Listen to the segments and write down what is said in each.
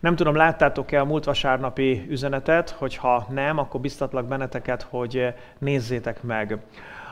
Nem tudom, láttátok-e a múlt vasárnapi üzenetet, hogyha nem, akkor biztatlak benneteket, hogy nézzétek meg.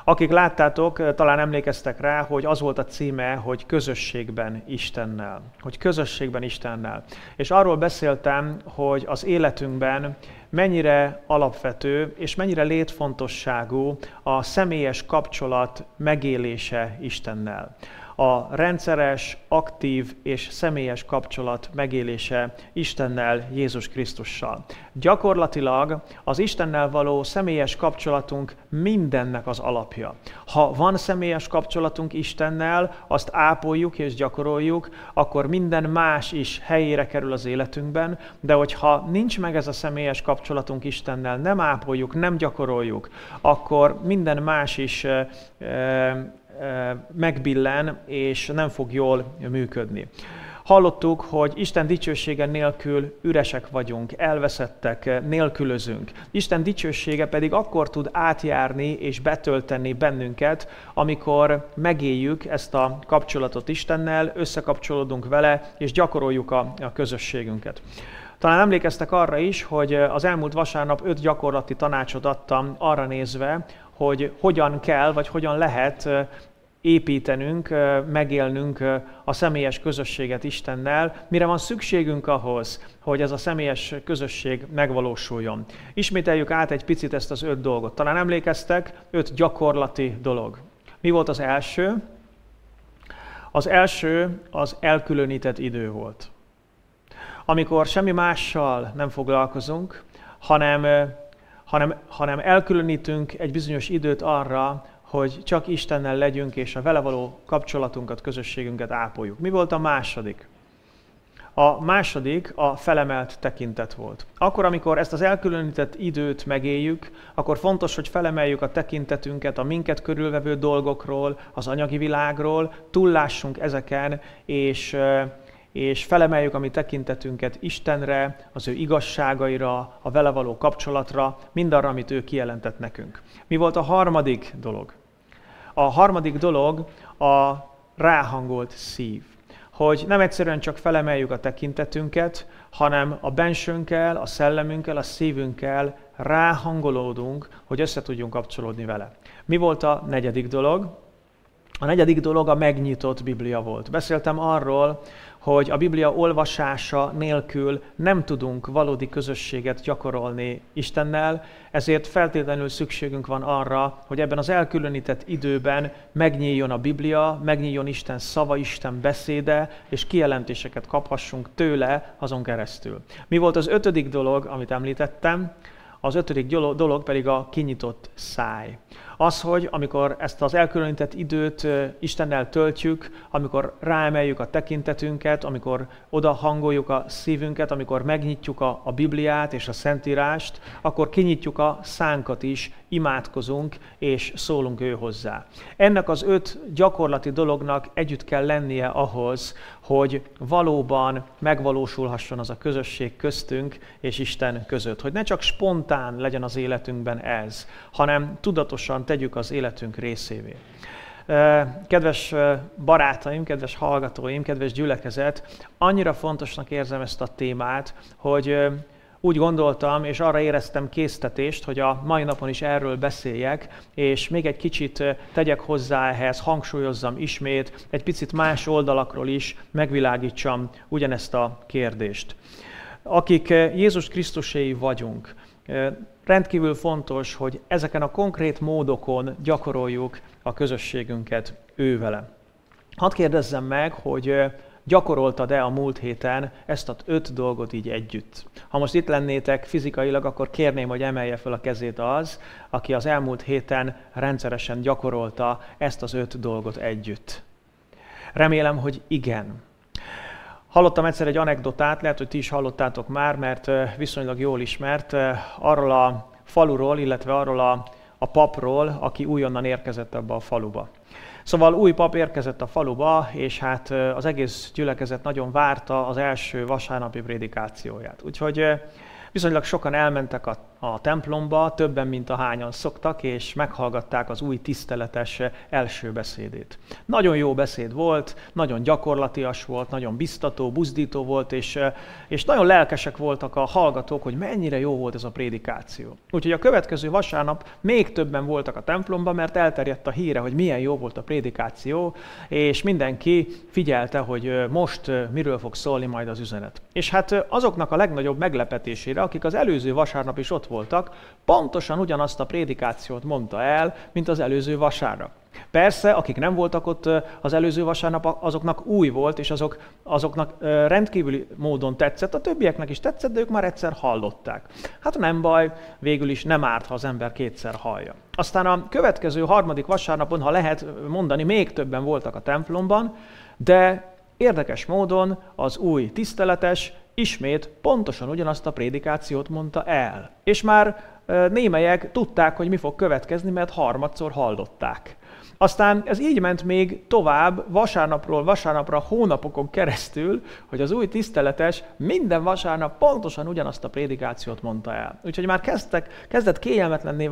Akik láttátok, talán emlékeztek rá, hogy az volt a címe, hogy közösségben Istennel. Hogy közösségben Istennel. És arról beszéltem, hogy az életünkben mennyire alapvető és mennyire létfontosságú a személyes kapcsolat megélése Istennel a rendszeres, aktív és személyes kapcsolat megélése Istennel, Jézus Krisztussal. Gyakorlatilag az Istennel való személyes kapcsolatunk mindennek az alapja. Ha van személyes kapcsolatunk Istennel, azt ápoljuk és gyakoroljuk, akkor minden más is helyére kerül az életünkben, de hogyha nincs meg ez a személyes kapcsolatunk Istennel, nem ápoljuk, nem gyakoroljuk, akkor minden más is megbillen, és nem fog jól működni. Hallottuk, hogy Isten dicsősége nélkül üresek vagyunk, elveszettek, nélkülözünk. Isten dicsősége pedig akkor tud átjárni és betölteni bennünket, amikor megéljük ezt a kapcsolatot Istennel, összekapcsolódunk vele, és gyakoroljuk a, a közösségünket. Talán emlékeztek arra is, hogy az elmúlt vasárnap öt gyakorlati tanácsot adtam arra nézve, hogy hogyan kell, vagy hogyan lehet építenünk, megélnünk a személyes közösséget Istennel, mire van szükségünk ahhoz, hogy ez a személyes közösség megvalósuljon. Ismételjük át egy picit ezt az öt dolgot. Talán emlékeztek, öt gyakorlati dolog. Mi volt az első? Az első az elkülönített idő volt. Amikor semmi mással nem foglalkozunk, hanem, hanem, hanem elkülönítünk egy bizonyos időt arra, hogy csak Istennel legyünk, és a vele való kapcsolatunkat, közösségünket ápoljuk. Mi volt a második? A második a felemelt tekintet volt. Akkor, amikor ezt az elkülönített időt megéljük, akkor fontos, hogy felemeljük a tekintetünket a minket körülvevő dolgokról, az anyagi világról, túllássunk ezeken, és, és felemeljük a mi tekintetünket Istenre, az ő igazságaira, a vele való kapcsolatra, mindarra, amit ő kijelentett nekünk. Mi volt a harmadik dolog? A harmadik dolog a ráhangolt szív. Hogy nem egyszerűen csak felemeljük a tekintetünket, hanem a bensőnkkel, a szellemünkkel, a szívünkkel ráhangolódunk, hogy össze tudjunk kapcsolódni vele. Mi volt a negyedik dolog? A negyedik dolog a megnyitott Biblia volt. Beszéltem arról, hogy a Biblia olvasása nélkül nem tudunk valódi közösséget gyakorolni Istennel, ezért feltétlenül szükségünk van arra, hogy ebben az elkülönített időben megnyíljon a Biblia, megnyíljon Isten szava, Isten beszéde, és kijelentéseket kaphassunk tőle azon keresztül. Mi volt az ötödik dolog, amit említettem? Az ötödik dolog pedig a kinyitott száj. Az, hogy amikor ezt az elkülönített időt Istennel töltjük, amikor ráemeljük a tekintetünket, amikor oda hangoljuk a szívünket, amikor megnyitjuk a, a Bibliát és a Szentírást, akkor kinyitjuk a szánkat is, imádkozunk és szólunk ő hozzá. Ennek az öt gyakorlati dolognak együtt kell lennie ahhoz, hogy valóban megvalósulhasson az a közösség köztünk és Isten között. Hogy ne csak spontán legyen az életünkben ez, hanem tudatosan tegyük az életünk részévé. Kedves barátaim, kedves hallgatóim, kedves gyülekezet, annyira fontosnak érzem ezt a témát, hogy úgy gondoltam, és arra éreztem késztetést, hogy a mai napon is erről beszéljek, és még egy kicsit tegyek hozzá ehhez, hangsúlyozzam ismét, egy picit más oldalakról is megvilágítsam ugyanezt a kérdést. Akik Jézus Krisztuséi vagyunk, rendkívül fontos, hogy ezeken a konkrét módokon gyakoroljuk a közösségünket ővele. Hadd kérdezzem meg, hogy gyakoroltad-e a múlt héten ezt az öt dolgot így együtt? Ha most itt lennétek fizikailag, akkor kérném, hogy emelje fel a kezét az, aki az elmúlt héten rendszeresen gyakorolta ezt az öt dolgot együtt. Remélem, hogy igen. Hallottam egyszer egy anekdotát, lehet, hogy ti is hallottátok már, mert viszonylag jól ismert, arról a faluról, illetve arról a, a papról, aki újonnan érkezett ebbe a faluba. Szóval új pap érkezett a faluba, és hát az egész gyülekezet nagyon várta az első vasárnapi prédikációját. Úgyhogy viszonylag sokan elmentek a a templomba, többen, mint a hányan szoktak, és meghallgatták az új tiszteletes első beszédét. Nagyon jó beszéd volt, nagyon gyakorlatias volt, nagyon biztató, buzdító volt, és, és nagyon lelkesek voltak a hallgatók, hogy mennyire jó volt ez a prédikáció. Úgyhogy a következő vasárnap még többen voltak a templomban, mert elterjedt a híre, hogy milyen jó volt a prédikáció, és mindenki figyelte, hogy most miről fog szólni majd az üzenet. És hát azoknak a legnagyobb meglepetésére, akik az előző vasárnap is ott voltak, pontosan ugyanazt a prédikációt mondta el, mint az előző vasárnap. Persze, akik nem voltak ott az előző vasárnap, azoknak új volt, és azok, azoknak rendkívüli módon tetszett, a többieknek is tetszett, de ők már egyszer hallották. Hát nem baj, végül is nem árt, ha az ember kétszer hallja. Aztán a következő harmadik vasárnapon, ha lehet mondani, még többen voltak a templomban, de érdekes módon az új tiszteletes ismét pontosan ugyanazt a prédikációt mondta el. És már némelyek tudták, hogy mi fog következni, mert harmadszor hallották. Aztán ez így ment még tovább, vasárnapról vasárnapra, hónapokon keresztül, hogy az új tiszteletes minden vasárnap pontosan ugyanazt a prédikációt mondta el. Úgyhogy már kezdtek, kezdett kényelmetlenné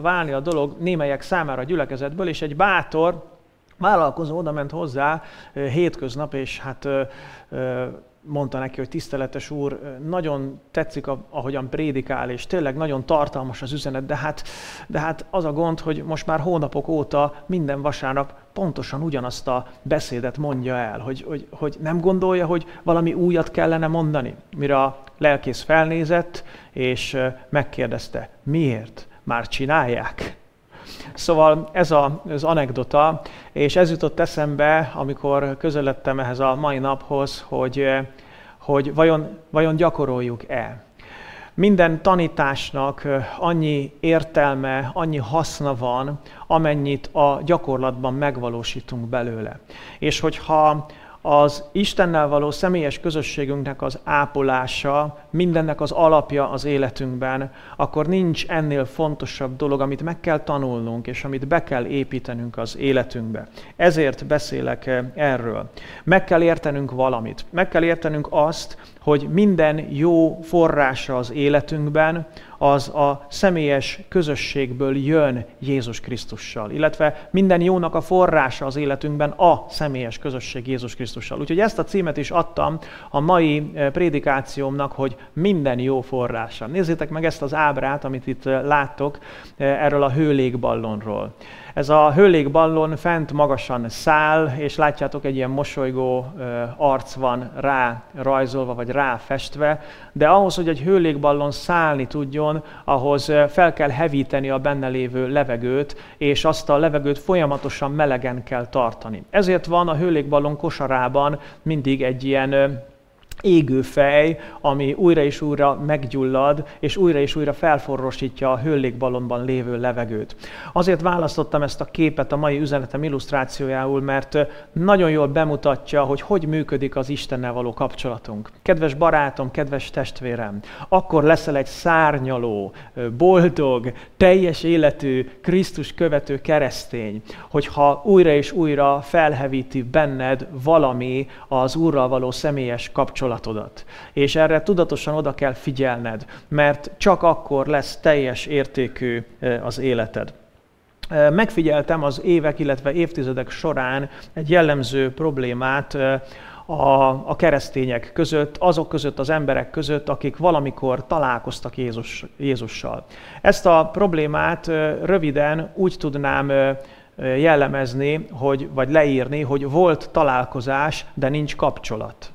válni a dolog némelyek számára a gyülekezetből, és egy bátor vállalkozó oda ment hozzá hétköznap, és hát mondta neki, hogy tiszteletes úr, nagyon tetszik, ahogyan prédikál, és tényleg nagyon tartalmas az üzenet, de hát, de hát az a gond, hogy most már hónapok óta minden vasárnap pontosan ugyanazt a beszédet mondja el, hogy, hogy, hogy nem gondolja, hogy valami újat kellene mondani. Mire a lelkész felnézett, és megkérdezte, miért? Már csinálják? Szóval ez a, az anekdota, és ez jutott eszembe, amikor közeledtem ehhez a mai naphoz, hogy, hogy vajon, vajon gyakoroljuk-e. Minden tanításnak annyi értelme, annyi haszna van, amennyit a gyakorlatban megvalósítunk belőle. És hogyha az Istennel való személyes közösségünknek az ápolása, mindennek az alapja az életünkben, akkor nincs ennél fontosabb dolog, amit meg kell tanulnunk, és amit be kell építenünk az életünkbe. Ezért beszélek eh, erről. Meg kell értenünk valamit. Meg kell értenünk azt, hogy minden jó forrása az életünkben, az a személyes közösségből jön Jézus Krisztussal, illetve minden jónak a forrása az életünkben a személyes közösség Jézus Krisztussal. Úgyhogy ezt a címet is adtam a mai eh, prédikációmnak, hogy minden jó forrása. Nézzétek meg ezt az ábrát, amit itt eh, láttok eh, erről a hőlégballonról. Ez a hőlégballon fent magasan száll, és látjátok, egy ilyen mosolygó arc van rá rajzolva, vagy rá festve, de ahhoz, hogy egy hőlégballon szállni tudjon, ahhoz fel kell hevíteni a benne lévő levegőt, és azt a levegőt folyamatosan melegen kell tartani. Ezért van a hőlégballon kosarában mindig egy ilyen égő fej, ami újra és újra meggyullad, és újra és újra felforrosítja a hőlékbalonban lévő levegőt. Azért választottam ezt a képet a mai üzenetem illusztrációjául, mert nagyon jól bemutatja, hogy hogy működik az Istennel való kapcsolatunk. Kedves barátom, kedves testvérem, akkor leszel egy szárnyaló, boldog, teljes életű, Krisztus követő keresztény, hogyha újra és újra felhevíti benned valami az Úrral való személyes kapcsolatot kapcsolatodat. És erre tudatosan oda kell figyelned, mert csak akkor lesz teljes értékű az életed. Megfigyeltem az évek, illetve évtizedek során egy jellemző problémát a, a keresztények között, azok között az emberek között, akik valamikor találkoztak Jézus, Jézussal. Ezt a problémát röviden úgy tudnám jellemezni, hogy, vagy leírni, hogy volt találkozás, de nincs kapcsolat.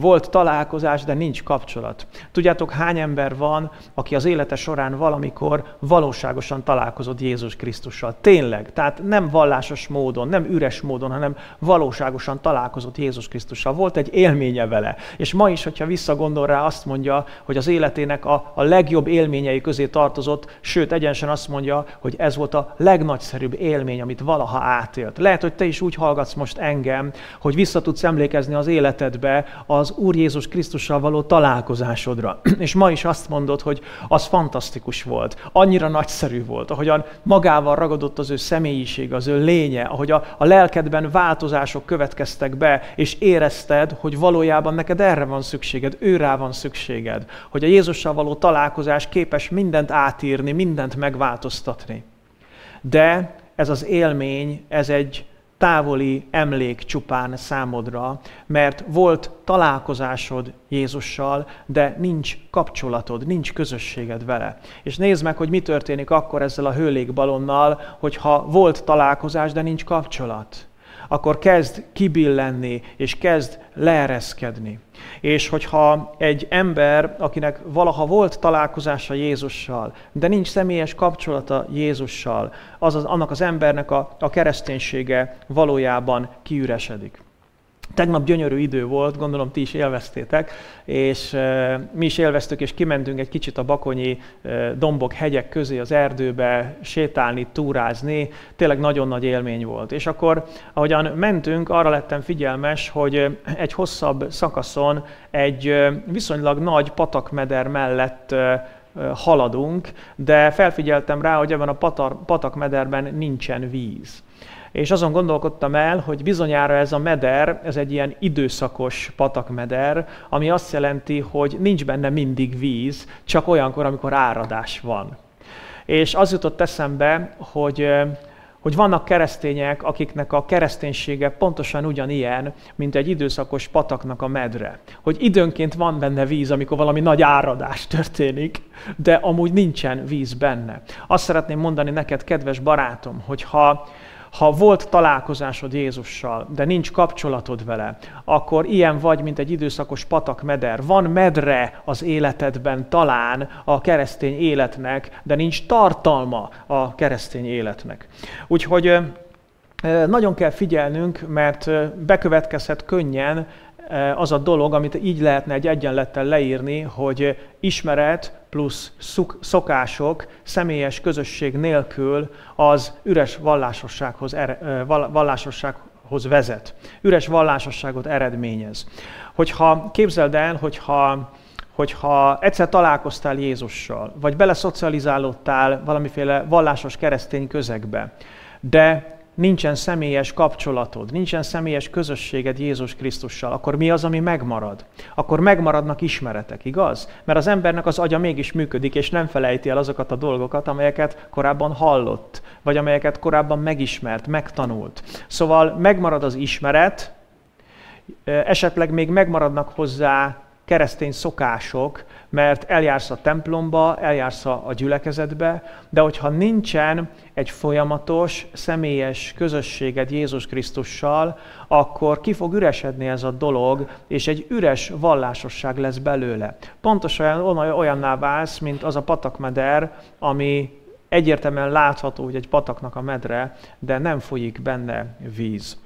Volt találkozás, de nincs kapcsolat. Tudjátok, hány ember van, aki az élete során valamikor valóságosan találkozott Jézus Krisztussal. Tényleg. Tehát nem vallásos módon, nem üres módon, hanem valóságosan találkozott Jézus Krisztussal. Volt egy élménye vele. És ma is, hogyha visszagondol rá, azt mondja, hogy az életének a, a legjobb élményei közé tartozott, sőt, egyenesen azt mondja, hogy ez volt a legnagyszerűbb élmény, amit valaha átélt. Lehet, hogy te is úgy hallgatsz most engem, hogy vissza tudsz emlékezni az életedbe az az Úr Jézus Krisztussal való találkozásodra. És ma is azt mondod, hogy az fantasztikus volt, annyira nagyszerű volt, ahogyan magával ragadott az ő személyiség, az ő lénye, ahogy a, a lelkedben változások következtek be, és érezted, hogy valójában neked erre van szükséged, őrá van szükséged, hogy a Jézussal való találkozás képes mindent átírni, mindent megváltoztatni. De ez az élmény, ez egy távoli emlék csupán számodra, mert volt találkozásod Jézussal, de nincs kapcsolatod, nincs közösséged vele. És nézd meg, hogy mi történik akkor ezzel a hőlékbalonnal, hogyha volt találkozás, de nincs kapcsolat akkor kezd kibillenni, és kezd leereszkedni. És hogyha egy ember, akinek valaha volt találkozása Jézussal, de nincs személyes kapcsolata Jézussal, az, annak az embernek a, a kereszténysége valójában kiüresedik. Tegnap gyönyörű idő volt, gondolom ti is élveztétek, és mi is élveztük, és kimentünk egy kicsit a bakonyi dombok, hegyek közé az erdőbe sétálni, túrázni. Tényleg nagyon nagy élmény volt. És akkor, ahogyan mentünk, arra lettem figyelmes, hogy egy hosszabb szakaszon egy viszonylag nagy patakmeder mellett haladunk, de felfigyeltem rá, hogy ebben a patakmederben nincsen víz. És azon gondolkodtam el, hogy bizonyára ez a meder, ez egy ilyen időszakos patakmeder, ami azt jelenti, hogy nincs benne mindig víz, csak olyankor, amikor áradás van. És az jutott eszembe, hogy hogy vannak keresztények, akiknek a kereszténysége pontosan ugyanilyen, mint egy időszakos pataknak a medre. Hogy időnként van benne víz, amikor valami nagy áradás történik, de amúgy nincsen víz benne. Azt szeretném mondani neked, kedves barátom, hogy ha ha volt találkozásod Jézussal, de nincs kapcsolatod vele, akkor ilyen vagy, mint egy időszakos patakmeder. Van medre az életedben talán a keresztény életnek, de nincs tartalma a keresztény életnek. Úgyhogy nagyon kell figyelnünk, mert bekövetkezhet könnyen az a dolog, amit így lehetne egy egyenlettel leírni, hogy ismeret plusz szokások, személyes közösség nélkül az üres vallásossághoz, vallásossághoz vezet. Üres vallásosságot eredményez. Hogyha képzeld el, hogyha hogyha egyszer találkoztál Jézussal, vagy beleszocializálódtál valamiféle vallásos keresztény közegbe, de nincsen személyes kapcsolatod, nincsen személyes közösséged Jézus Krisztussal, akkor mi az, ami megmarad? Akkor megmaradnak ismeretek, igaz? Mert az embernek az agya mégis működik, és nem felejti el azokat a dolgokat, amelyeket korábban hallott, vagy amelyeket korábban megismert, megtanult. Szóval megmarad az ismeret, esetleg még megmaradnak hozzá keresztény szokások, mert eljársz a templomba, eljársz a gyülekezetbe, de hogyha nincsen egy folyamatos, személyes közösséged Jézus Krisztussal, akkor ki fog üresedni ez a dolog, és egy üres vallásosság lesz belőle. Pontosan olyanná válsz, mint az a patakmeder, ami egyértelműen látható, hogy egy pataknak a medre, de nem folyik benne víz.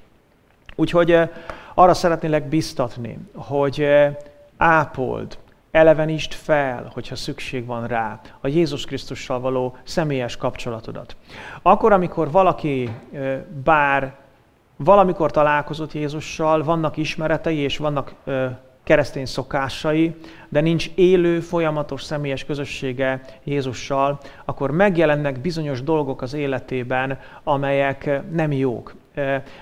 Úgyhogy eh, arra szeretnélek biztatni, hogy eh, ápold, elevenítsd fel, hogyha szükség van rá, a Jézus Krisztussal való személyes kapcsolatodat. Akkor, amikor valaki bár valamikor találkozott Jézussal, vannak ismeretei és vannak keresztény szokásai, de nincs élő, folyamatos személyes közössége Jézussal, akkor megjelennek bizonyos dolgok az életében, amelyek nem jók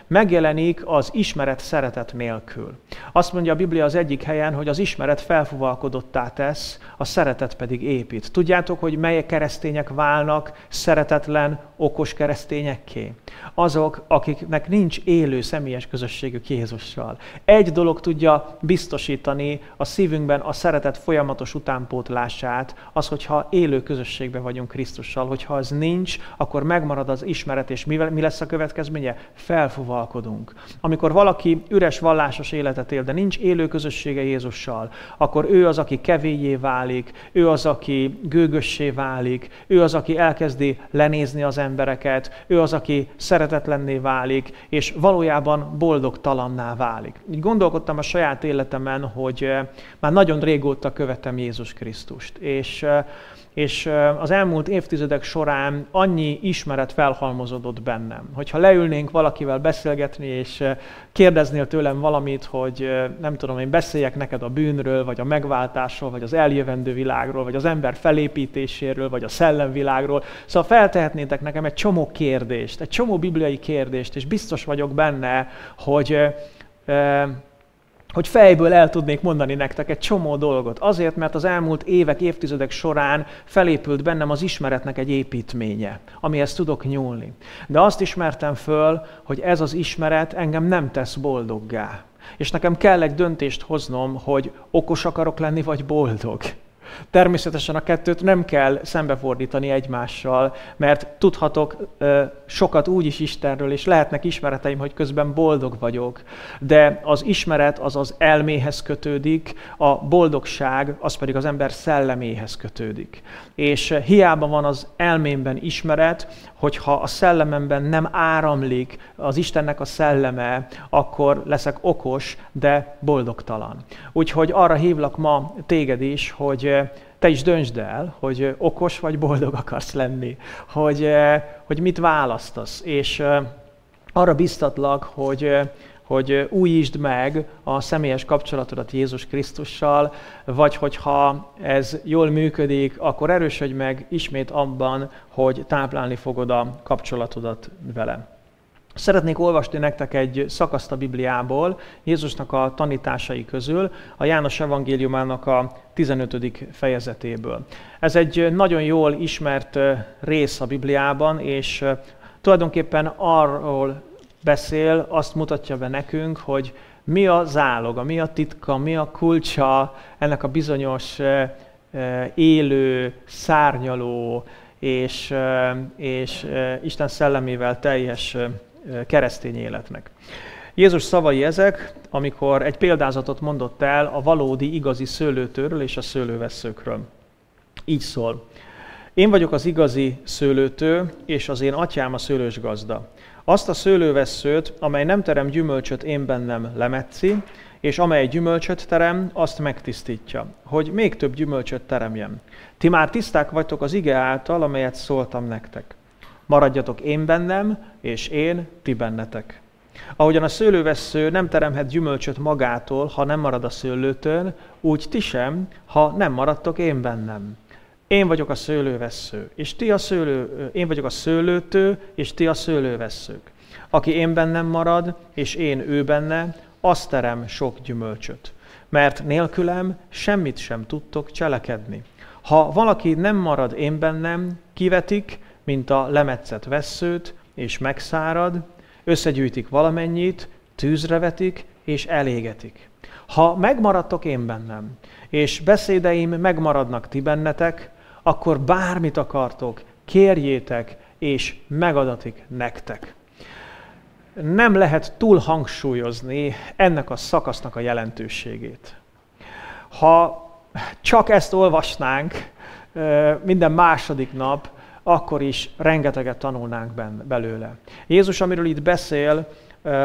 megjelenik az ismeret szeretet nélkül. Azt mondja a Biblia az egyik helyen, hogy az ismeret felfuvalkodottá tesz, a szeretet pedig épít. Tudjátok, hogy melyek keresztények válnak szeretetlen, okos keresztényekké? Azok, akiknek nincs élő személyes közösségük Jézussal. Egy dolog tudja biztosítani a szívünkben a szeretet folyamatos utánpótlását, az, hogyha élő közösségben vagyunk Krisztussal. Hogyha az nincs, akkor megmarad az ismeret, és mi lesz a következménye? Felfuvalkodunk. Amikor valaki üres vallásos életet él, de nincs élő közössége Jézussal, akkor ő az, aki kevéjé válik, ő az, aki gőgössé válik, ő az, aki elkezdi lenézni az embereket, ő az, aki szeretetlenné válik, és valójában boldogtalanná válik. Így gondolkodtam a saját életemen, hogy eh, már nagyon régóta követem Jézus Krisztust, és eh, és az elmúlt évtizedek során annyi ismeret felhalmozódott bennem. Hogyha leülnénk valakivel beszélgetni, és kérdeznél tőlem valamit, hogy nem tudom, én beszéljek neked a bűnről, vagy a megváltásról, vagy az eljövendő világról, vagy az ember felépítéséről, vagy a szellemvilágról, szóval feltehetnétek nekem egy csomó kérdést, egy csomó bibliai kérdést, és biztos vagyok benne, hogy hogy fejből el tudnék mondani nektek egy csomó dolgot. Azért, mert az elmúlt évek, évtizedek során felépült bennem az ismeretnek egy építménye, amihez tudok nyúlni. De azt ismertem föl, hogy ez az ismeret engem nem tesz boldoggá. És nekem kell egy döntést hoznom, hogy okos akarok lenni, vagy boldog. Természetesen a kettőt nem kell szembefordítani egymással, mert tudhatok sokat úgy is Istenről, és lehetnek ismereteim, hogy közben boldog vagyok. De az ismeret az az elméhez kötődik, a boldogság az pedig az ember szelleméhez kötődik. És hiába van az elmémben ismeret, hogyha a szellememben nem áramlik az Istennek a szelleme, akkor leszek okos, de boldogtalan. Úgyhogy arra hívlak ma téged is, hogy te is döntsd el, hogy okos vagy boldog akarsz lenni, hogy, hogy mit választasz. És arra biztatlak, hogy, hogy újítsd meg a személyes kapcsolatodat Jézus Krisztussal, vagy hogyha ez jól működik, akkor erősödj meg ismét abban, hogy táplálni fogod a kapcsolatodat vele. Szeretnék olvasni nektek egy szakaszt a Bibliából, Jézusnak a tanításai közül, a János evangéliumának a 15. fejezetéből. Ez egy nagyon jól ismert rész a Bibliában, és tulajdonképpen arról beszél, azt mutatja be nekünk, hogy mi a záloga, mi a titka, mi a kulcsa ennek a bizonyos élő, szárnyaló és, és Isten szellemével teljes keresztény életnek. Jézus szavai ezek, amikor egy példázatot mondott el a valódi, igazi szőlőtőről és a szőlőveszőkről. Így szól. Én vagyok az igazi szőlőtő, és az én atyám a szőlős gazda. Azt a szőlőveszőt, amely nem terem gyümölcsöt én bennem lemetszi, és amely gyümölcsöt terem, azt megtisztítja, hogy még több gyümölcsöt teremjem. Ti már tiszták vagytok az ige által, amelyet szóltam nektek. Maradjatok én bennem, és én ti bennetek. Ahogyan a szőlővesző nem teremhet gyümölcsöt magától, ha nem marad a szőlőtön, úgy ti sem, ha nem maradtok én bennem. Én vagyok a szőlővesző, és ti a szőlő, én vagyok a szőlőtő, és ti a szőlőveszők. Aki én bennem marad, és én ő benne, azt terem sok gyümölcsöt. Mert nélkülem semmit sem tudtok cselekedni. Ha valaki nem marad én bennem, kivetik, mint a lemetszett vesszőt, és megszárad, összegyűjtik valamennyit, tűzre vetik, és elégetik. Ha megmaradtok én bennem, és beszédeim megmaradnak ti bennetek, akkor bármit akartok, kérjétek, és megadatik nektek. Nem lehet túl hangsúlyozni ennek a szakasznak a jelentőségét. Ha csak ezt olvasnánk minden második nap, akkor is rengeteget tanulnánk belőle. Jézus, amiről itt beszél,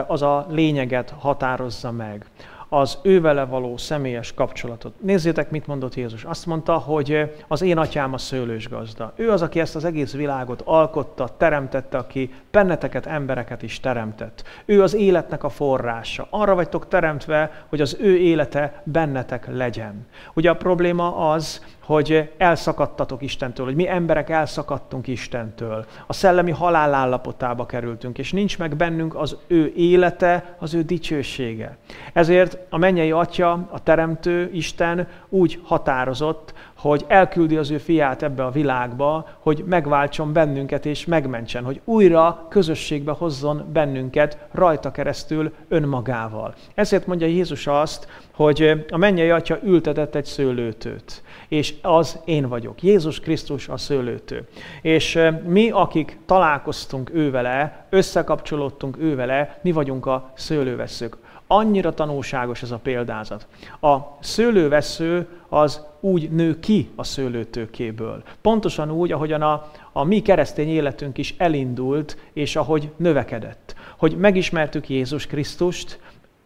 az a lényeget határozza meg az ővele való személyes kapcsolatot. Nézzétek, mit mondott Jézus. Azt mondta, hogy az én atyám a szőlős gazda. Ő az, aki ezt az egész világot alkotta, teremtette, aki benneteket, embereket is teremtett. Ő az életnek a forrása. Arra vagytok teremtve, hogy az ő élete bennetek legyen. Ugye a probléma az, hogy elszakadtatok Istentől, hogy mi emberek elszakadtunk Istentől. A szellemi halál állapotába kerültünk, és nincs meg bennünk az ő élete, az ő dicsősége. Ezért a mennyei Atya, a Teremtő, Isten úgy határozott, hogy elküldi az ő fiát ebbe a világba, hogy megváltson bennünket és megmentsen, hogy újra közösségbe hozzon bennünket rajta keresztül önmagával. Ezért mondja Jézus azt, hogy a mennyei atya ültetett egy szőlőtőt, és az én vagyok. Jézus Krisztus a szőlőtő. És mi, akik találkoztunk ővele, összekapcsolódtunk ővele, mi vagyunk a szőlőveszők. Annyira tanulságos ez a példázat. A szőlővesző az úgy nő ki a szőlőtőkéből. Pontosan úgy, ahogyan a, a mi keresztény életünk is elindult, és ahogy növekedett. Hogy megismertük Jézus Krisztust,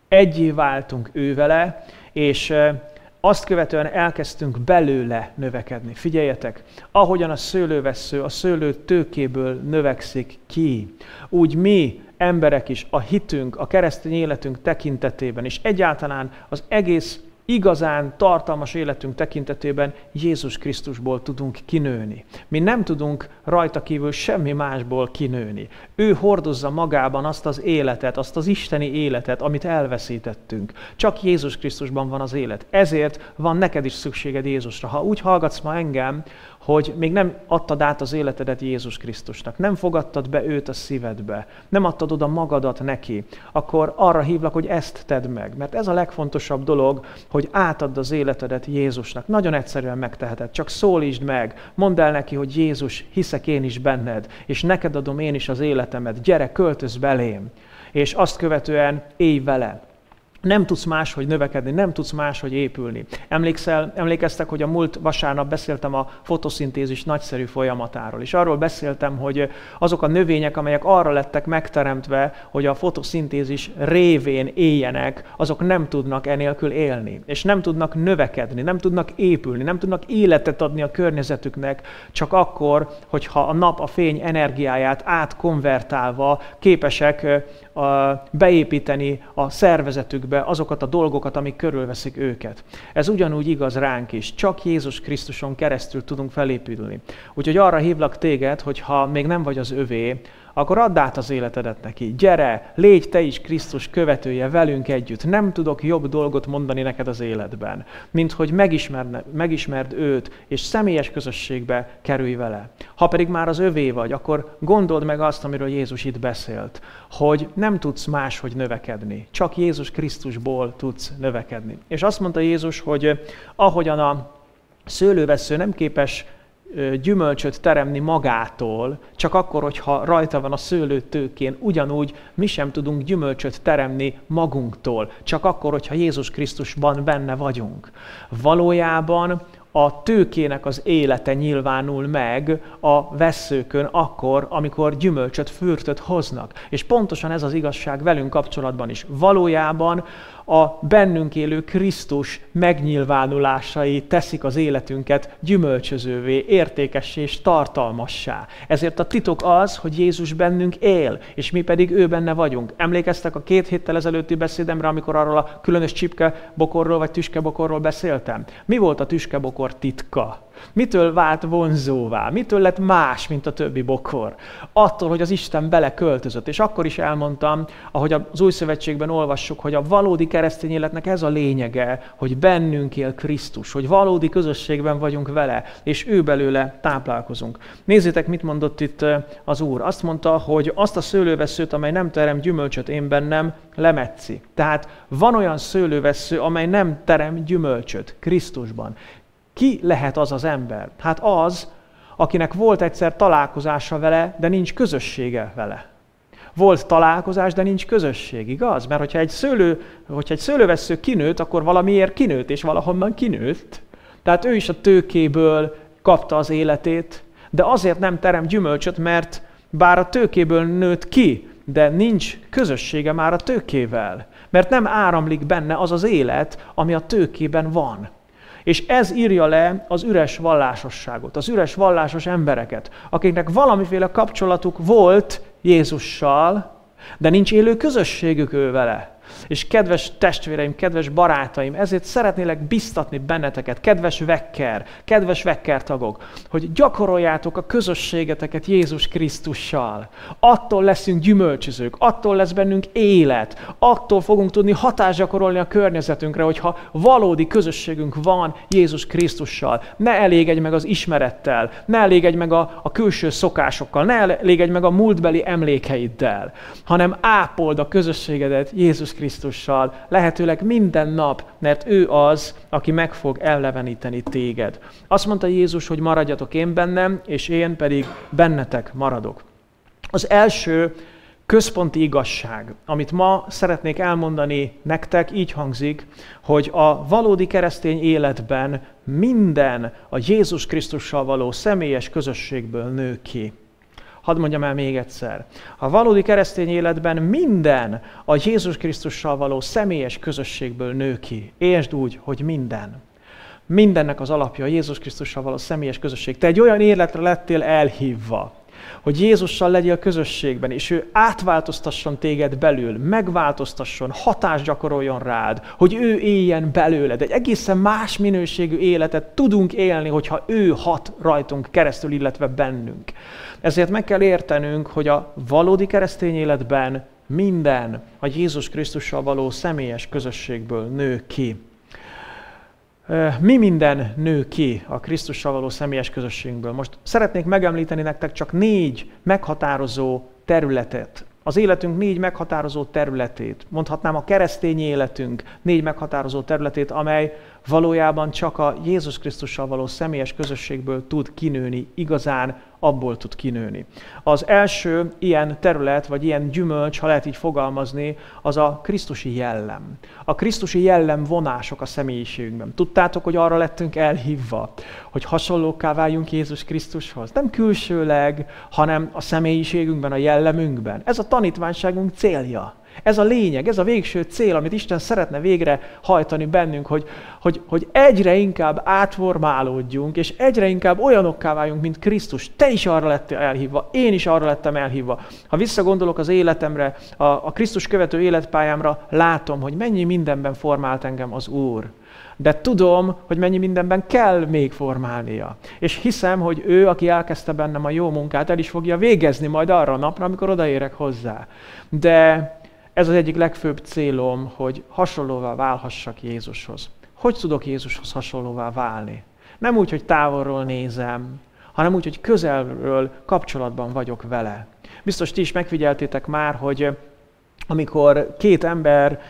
egyé váltunk ővele, és azt követően elkezdtünk belőle növekedni. Figyeljetek, ahogyan a szőlővesző a szőlő tőkéből növekszik ki, úgy mi emberek is a hitünk, a keresztény életünk tekintetében, és egyáltalán az egész igazán tartalmas életünk tekintetében Jézus Krisztusból tudunk kinőni. Mi nem tudunk rajta kívül semmi másból kinőni. Ő hordozza magában azt az életet, azt az isteni életet, amit elveszítettünk. Csak Jézus Krisztusban van az élet. Ezért van neked is szükséged Jézusra. Ha úgy hallgatsz ma engem, hogy még nem adtad át az életedet Jézus Krisztusnak, nem fogadtad be őt a szívedbe, nem adtad oda magadat neki, akkor arra hívlak, hogy ezt tedd meg. Mert ez a legfontosabb dolog, hogy átadd az életedet Jézusnak. Nagyon egyszerűen megteheted, csak szólítsd meg, mondd el neki, hogy Jézus, hiszek én is benned, és neked adom én is az életemet, gyere, költöz belém. És azt követően élj vele. Nem tudsz máshogy növekedni, nem tudsz máshogy épülni. Emlékszel, emlékeztek, hogy a múlt vasárnap beszéltem a fotoszintézis nagyszerű folyamatáról, és arról beszéltem, hogy azok a növények, amelyek arra lettek megteremtve, hogy a fotoszintézis révén éljenek, azok nem tudnak enélkül élni, és nem tudnak növekedni, nem tudnak épülni, nem tudnak életet adni a környezetüknek, csak akkor, hogyha a nap a fény energiáját átkonvertálva képesek beépíteni a szervezetükbe azokat a dolgokat, amik körülveszik őket. Ez ugyanúgy igaz ránk is. Csak Jézus Krisztuson keresztül tudunk felépülni. Úgyhogy arra hívlak téged, hogy ha még nem vagy az övé, akkor add át az életedet neki. Gyere, légy te is Krisztus követője velünk együtt. Nem tudok jobb dolgot mondani neked az életben, mint hogy megismerd, őt, és személyes közösségbe kerülj vele. Ha pedig már az övé vagy, akkor gondold meg azt, amiről Jézus itt beszélt, hogy nem tudsz máshogy növekedni, csak Jézus Krisztusból tudsz növekedni. És azt mondta Jézus, hogy ahogyan a szőlővesző nem képes gyümölcsöt teremni magától, csak akkor, hogyha rajta van a szőlőtőkén, ugyanúgy mi sem tudunk gyümölcsöt teremni magunktól, csak akkor, hogyha Jézus Krisztusban benne vagyunk. Valójában a tőkének az élete nyilvánul meg a veszőkön akkor, amikor gyümölcsöt, fürtöt hoznak. És pontosan ez az igazság velünk kapcsolatban is. Valójában a bennünk élő Krisztus megnyilvánulásai teszik az életünket gyümölcsözővé, értékessé és tartalmassá. Ezért a titok az, hogy Jézus bennünk él, és mi pedig ő benne vagyunk. Emlékeztek a két héttel ezelőtti beszédemre, amikor arról a különös csipkebokorról vagy tüskebokorról beszéltem? Mi volt a tüskebokor titka? Mitől vált vonzóvá? Mitől lett más, mint a többi bokor? Attól, hogy az Isten beleköltözött. És akkor is elmondtam, ahogy az új szövetségben olvassuk, hogy a valódi keresztény életnek ez a lényege, hogy bennünk él Krisztus, hogy valódi közösségben vagyunk vele, és ő belőle táplálkozunk. Nézzétek, mit mondott itt az Úr. Azt mondta, hogy azt a szőlőveszőt, amely nem terem gyümölcsöt én bennem, lemetszi. Tehát van olyan szőlővesző, amely nem terem gyümölcsöt Krisztusban. Ki lehet az az ember? Hát az, akinek volt egyszer találkozása vele, de nincs közössége vele. Volt találkozás, de nincs közösség, igaz? Mert hogyha egy, szőlő, hogyha egy szőlővesző kinőtt, akkor valamiért kinőtt, és valahonnan kinőtt. Tehát ő is a tőkéből kapta az életét, de azért nem terem gyümölcsöt, mert bár a tőkéből nőtt ki, de nincs közössége már a tőkével. Mert nem áramlik benne az az élet, ami a tőkében van. És ez írja le az üres vallásosságot, az üres vallásos embereket, akiknek valamiféle kapcsolatuk volt Jézussal, de nincs élő közösségük ő vele. És kedves testvéreim, kedves barátaim, ezért szeretnélek biztatni benneteket, kedves vekker, kedves vekker tagok, hogy gyakoroljátok a közösségeteket Jézus Krisztussal. Attól leszünk gyümölcsözők, attól lesz bennünk élet, attól fogunk tudni hatást gyakorolni a környezetünkre, hogyha valódi közösségünk van Jézus Krisztussal. Ne elégedj meg az ismerettel, ne elégedj meg a, a külső szokásokkal, ne elégedj meg a múltbeli emlékeiddel, hanem ápold a közösségedet Jézus Krisztussal, lehetőleg minden nap, mert ő az, aki meg fog elleveníteni téged. Azt mondta Jézus, hogy maradjatok én bennem, és én pedig bennetek maradok. Az első központi igazság, amit ma szeretnék elmondani nektek, így hangzik, hogy a valódi keresztény életben minden a Jézus Krisztussal való személyes közösségből nő ki. Hadd mondjam el még egyszer. A valódi keresztény életben minden a Jézus Krisztussal való személyes közösségből nő ki. Értsd úgy, hogy minden. Mindennek az alapja a Jézus Krisztussal való személyes közösség. Te egy olyan életre lettél elhívva, hogy Jézussal legyél közösségben, és ő átváltoztasson téged belül, megváltoztasson, hatást gyakoroljon rád, hogy ő éljen belőled. Egy egészen más minőségű életet tudunk élni, hogyha ő hat rajtunk keresztül, illetve bennünk. Ezért meg kell értenünk, hogy a valódi keresztény életben minden a Jézus Krisztussal való személyes közösségből nő ki. Mi minden nő ki a Krisztussal való személyes közösségünkből? Most szeretnék megemlíteni nektek csak négy meghatározó területet. Az életünk négy meghatározó területét, mondhatnám a keresztény életünk négy meghatározó területét, amely valójában csak a Jézus Krisztussal való személyes közösségből tud kinőni igazán abból tud kinőni. Az első ilyen terület, vagy ilyen gyümölcs, ha lehet így fogalmazni, az a Krisztusi jellem. A Krisztusi jellem vonások a személyiségünkben. Tudtátok, hogy arra lettünk elhívva, hogy hasonlókká váljunk Jézus Krisztushoz. Nem külsőleg, hanem a személyiségünkben, a jellemünkben. Ez a tanítványságunk célja. Ez a lényeg, ez a végső cél, amit Isten szeretne végre hajtani bennünk, hogy, hogy, hogy egyre inkább átformálódjunk, és egyre inkább olyanokká váljunk, mint Krisztus. Te is arra lettél elhívva, én is arra lettem elhívva. Ha visszagondolok az életemre, a, a Krisztus követő életpályámra, látom, hogy mennyi mindenben formált engem az Úr de tudom, hogy mennyi mindenben kell még formálnia. És hiszem, hogy ő, aki elkezdte bennem a jó munkát, el is fogja végezni majd arra a napra, amikor odaérek hozzá. De ez az egyik legfőbb célom, hogy hasonlóvá válhassak Jézushoz. Hogy tudok Jézushoz hasonlóvá válni? Nem úgy, hogy távolról nézem, hanem úgy, hogy közelről kapcsolatban vagyok vele. Biztos ti is megfigyeltétek már, hogy amikor két ember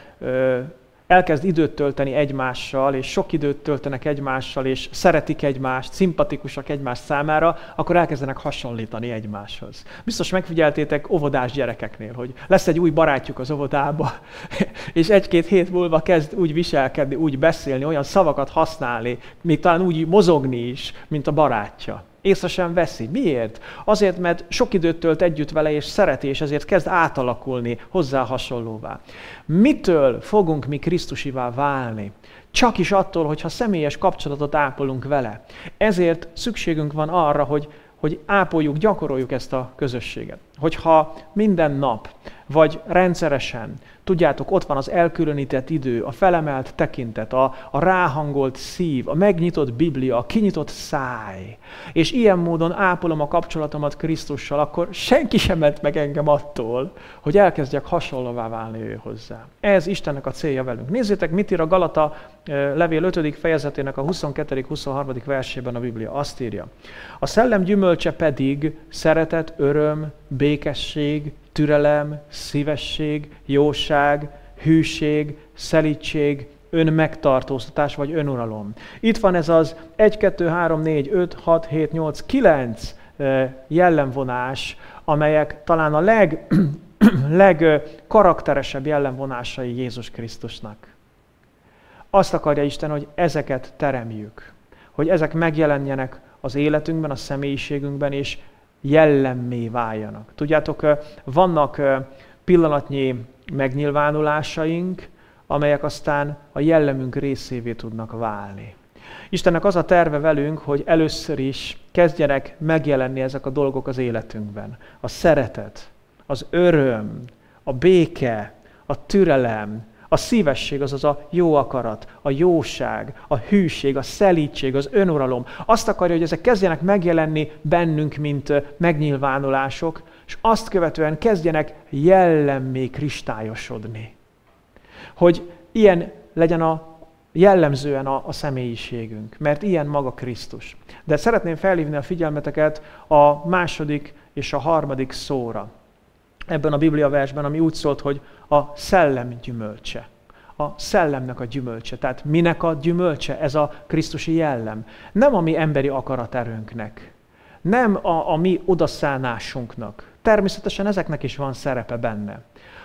elkezd időt tölteni egymással, és sok időt töltenek egymással, és szeretik egymást, szimpatikusak egymás számára, akkor elkezdenek hasonlítani egymáshoz. Biztos megfigyeltétek óvodás gyerekeknél, hogy lesz egy új barátjuk az óvodába, és egy-két hét múlva kezd úgy viselkedni, úgy beszélni, olyan szavakat használni, még talán úgy mozogni is, mint a barátja. Észre sem veszi. Miért? Azért, mert sok időt tölt együtt vele, és szereti, és ezért kezd átalakulni hozzá hasonlóvá. Mitől fogunk mi Krisztusivá válni? Csak is attól, hogyha személyes kapcsolatot ápolunk vele. Ezért szükségünk van arra, hogy, hogy ápoljuk, gyakoroljuk ezt a közösséget. Hogyha minden nap, vagy rendszeresen Tudjátok, ott van az elkülönített idő, a felemelt tekintet, a, a ráhangolt szív, a megnyitott Biblia, a kinyitott száj. És ilyen módon ápolom a kapcsolatomat Krisztussal, akkor senki sem ment meg engem attól, hogy elkezdjek hasonlóvá válni ő hozzá. Ez Istennek a célja velünk. Nézzétek, mit ír a Galata levél 5. fejezetének a 22.-23. versében a Biblia. Azt írja. A szellem gyümölcse pedig szeretet, öröm, békesség, türelem, szívesség, jóság, hűség, szelítség, önmegtartóztatás vagy önuralom. Itt van ez az 1, 2, 3, 4, 5, 6, 7, 8, 9 jellemvonás, amelyek talán a leg, legkarakteresebb jellemvonásai Jézus Krisztusnak. Azt akarja Isten, hogy ezeket teremjük, hogy ezek megjelenjenek az életünkben, a személyiségünkben, és jellemmé váljanak. Tudjátok, vannak pillanatnyi megnyilvánulásaink, amelyek aztán a jellemünk részévé tudnak válni. Istennek az a terve velünk, hogy először is kezdjenek megjelenni ezek a dolgok az életünkben. A szeretet, az öröm, a béke, a türelem, a szívesség, azaz a jó akarat, a jóság, a hűség, a szelítség, az önuralom. Azt akarja, hogy ezek kezdjenek megjelenni bennünk, mint megnyilvánulások, és azt követően kezdjenek jellemmé kristályosodni. Hogy ilyen legyen a jellemzően a, a személyiségünk, mert ilyen maga Krisztus. De szeretném felhívni a figyelmeteket a második és a harmadik szóra ebben a Biblia versben, ami úgy szólt, hogy a szellem gyümölcse. A szellemnek a gyümölcse. Tehát minek a gyümölcse? Ez a Krisztusi jellem. Nem a mi emberi akaraterőnknek. Nem a, a mi odaszánásunknak. Természetesen ezeknek is van szerepe benne,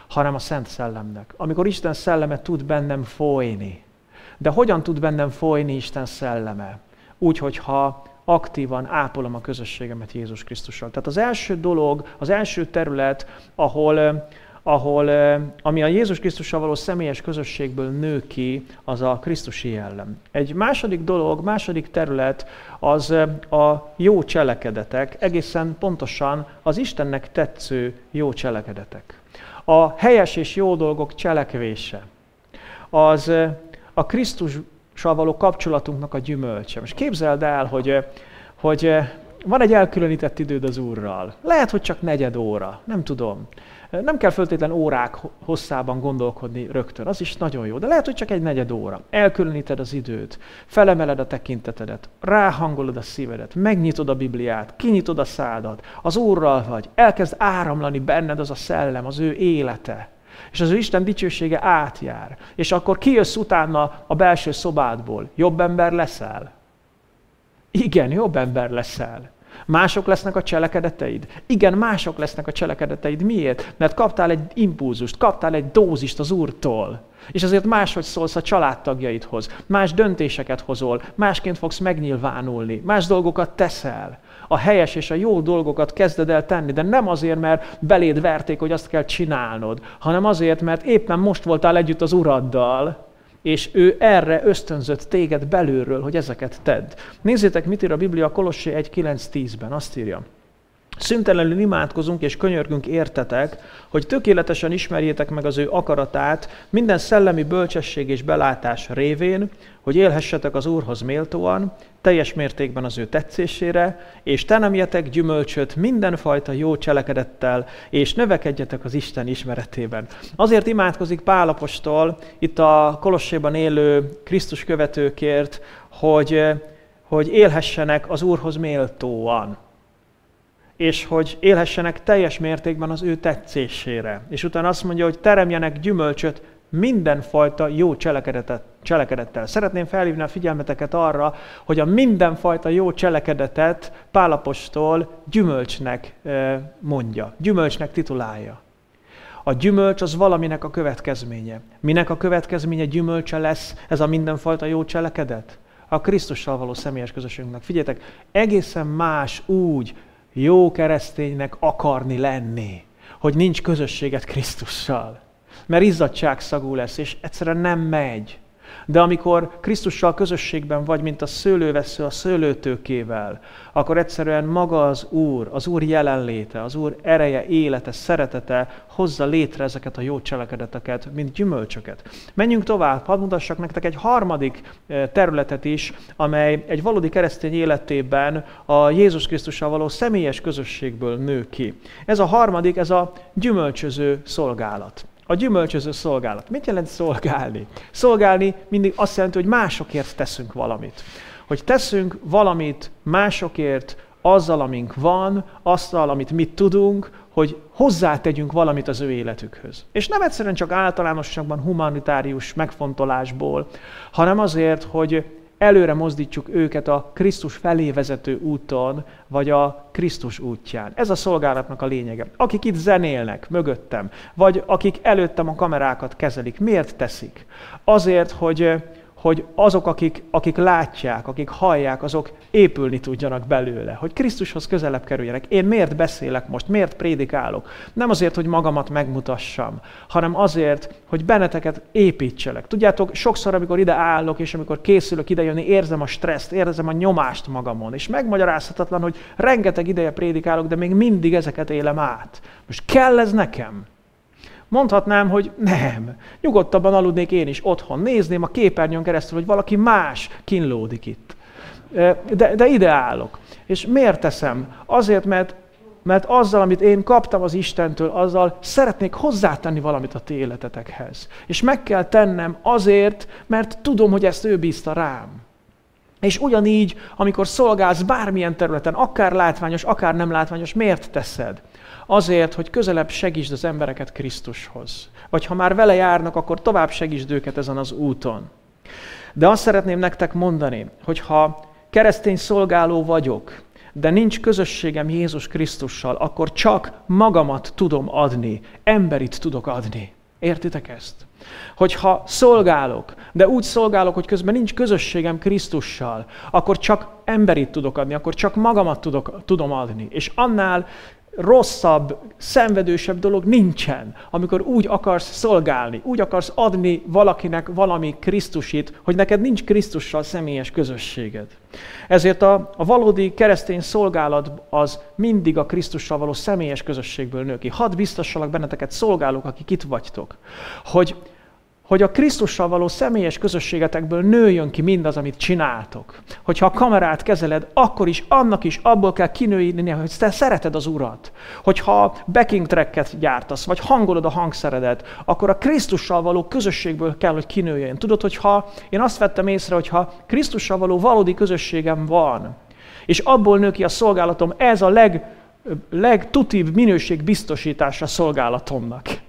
hanem a Szent Szellemnek. Amikor Isten szelleme tud bennem folyni. De hogyan tud bennem folyni Isten szelleme? Úgy, hogyha aktívan ápolom a közösségemet Jézus Krisztussal. Tehát az első dolog, az első terület, ahol ahol, ami a Jézus Krisztussal való személyes közösségből nő ki, az a Krisztusi jellem. Egy második dolog, második terület az a jó cselekedetek, egészen pontosan az Istennek tetsző jó cselekedetek. A helyes és jó dolgok cselekvése, az a Krisztussal való kapcsolatunknak a gyümölcse. Most képzeld el, hogy, hogy van egy elkülönített időd az Úrral. Lehet, hogy csak negyed óra, nem tudom. Nem kell föltétlen órák hosszában gondolkodni rögtön, az is nagyon jó, de lehet, hogy csak egy negyed óra. Elkülöníted az időt, felemeled a tekintetedet, ráhangolod a szívedet, megnyitod a Bibliát, kinyitod a szádat, az Úrral vagy, elkezd áramlani benned az a szellem, az ő élete. És az ő Isten dicsősége átjár. És akkor kijössz utána a belső szobádból. Jobb ember leszel? Igen, jobb ember leszel. Mások lesznek a cselekedeteid? Igen, mások lesznek a cselekedeteid. Miért? Mert kaptál egy impulzust, kaptál egy dózist az Úrtól. És azért máshogy szólsz a családtagjaidhoz, más döntéseket hozol, másként fogsz megnyilvánulni, más dolgokat teszel. A helyes és a jó dolgokat kezded el tenni, de nem azért, mert beléd verték, hogy azt kell csinálnod, hanem azért, mert éppen most voltál együtt az Uraddal, és ő erre ösztönzött téged belülről, hogy ezeket tedd. Nézzétek, mit ír a Biblia Kolossé 1.9.10-ben, azt írja. Szüntelenül imádkozunk és könyörgünk értetek, hogy tökéletesen ismerjétek meg az ő akaratát, minden szellemi bölcsesség és belátás révén, hogy élhessetek az Úrhoz méltóan, teljes mértékben az ő tetszésére, és tenemjetek gyümölcsöt mindenfajta jó cselekedettel, és növekedjetek az Isten ismeretében. Azért imádkozik Pálapostól itt a Kolosséban élő Krisztus követőkért, hogy, hogy élhessenek az Úrhoz méltóan és hogy élhessenek teljes mértékben az ő tetszésére. És utána azt mondja, hogy teremjenek gyümölcsöt mindenfajta jó cselekedetet, cselekedettel. Szeretném felhívni a figyelmeteket arra, hogy a mindenfajta jó cselekedetet Pálapostól gyümölcsnek mondja, gyümölcsnek titulálja. A gyümölcs az valaminek a következménye. Minek a következménye gyümölcse lesz ez a mindenfajta jó cselekedet? A Krisztussal való személyes közösségünknek. Figyeljetek, egészen más úgy jó kereszténynek akarni lenni, hogy nincs közösséget Krisztussal. Mert izzadságszagú lesz, és egyszerűen nem megy. De amikor Krisztussal közösségben vagy, mint a szőlővesző a szőlőtőkével, akkor egyszerűen maga az Úr, az Úr jelenléte, az Úr ereje, élete, szeretete hozza létre ezeket a jó cselekedeteket, mint gyümölcsöket. Menjünk tovább, hadd mutassak nektek egy harmadik eh, területet is, amely egy valódi keresztény életében a Jézus Krisztussal való személyes közösségből nő ki. Ez a harmadik, ez a gyümölcsöző szolgálat. A gyümölcsöző szolgálat. Mit jelent szolgálni? Szolgálni mindig azt jelenti, hogy másokért teszünk valamit. Hogy teszünk valamit másokért, azzal, amink van, azzal, amit mit tudunk, hogy hozzátegyünk valamit az ő életükhöz. És nem egyszerűen csak általánosságban humanitárius megfontolásból, hanem azért, hogy előre mozdítsuk őket a Krisztus felé vezető úton, vagy a Krisztus útján. Ez a szolgálatnak a lényege. Akik itt zenélnek mögöttem, vagy akik előttem a kamerákat kezelik, miért teszik? Azért, hogy hogy azok, akik, akik látják, akik hallják, azok épülni tudjanak belőle, hogy Krisztushoz közelebb kerüljenek. Én miért beszélek most, miért prédikálok? Nem azért, hogy magamat megmutassam, hanem azért, hogy benneteket építselek. Tudjátok, sokszor, amikor ide állok, és amikor készülök ide jönni, érzem a stresszt, érzem a nyomást magamon, és megmagyarázhatatlan, hogy rengeteg ideje prédikálok, de még mindig ezeket élem át. Most kell ez nekem? Mondhatnám, hogy nem, nyugodtabban aludnék én is otthon, nézném a képernyőn keresztül, hogy valaki más kínlódik itt. De, de ide állok. És miért teszem? Azért, mert, mert azzal, amit én kaptam az Istentől, azzal szeretnék hozzátenni valamit a ti életetekhez. És meg kell tennem azért, mert tudom, hogy ezt ő bízta rám. És ugyanígy, amikor szolgálsz bármilyen területen, akár látványos, akár nem látványos, miért teszed? Azért, hogy közelebb segítsd az embereket Krisztushoz. Vagy ha már vele járnak, akkor tovább segítsd őket ezen az úton. De azt szeretném nektek mondani, hogy ha keresztény szolgáló vagyok, de nincs közösségem Jézus Krisztussal, akkor csak magamat tudom adni, emberit tudok adni. Értitek ezt? Hogyha szolgálok, de úgy szolgálok, hogy közben nincs közösségem Krisztussal, akkor csak emberit tudok adni, akkor csak magamat tudok, tudom adni. És annál rosszabb, szenvedősebb dolog nincsen, amikor úgy akarsz szolgálni, úgy akarsz adni valakinek valami Krisztusit, hogy neked nincs Krisztussal személyes közösséged. Ezért a, a valódi keresztény szolgálat az mindig a Krisztussal való személyes közösségből nő ki. Hadd biztossalak benneteket, szolgálók, akik itt vagytok, hogy hogy a Krisztussal való személyes közösségetekből nőjön ki mindaz, amit csináltok. Hogyha a kamerát kezeled, akkor is annak is abból kell kinőni, hogy te szereted az Urat. Hogyha backing tracket gyártasz, vagy hangolod a hangszeredet, akkor a Krisztussal való közösségből kell, hogy kinőjön. Tudod, hogyha én azt vettem észre, hogyha Krisztussal való valódi közösségem van, és abból nő ki a szolgálatom, ez a leg, legtutibb minőség biztosítása szolgálatomnak.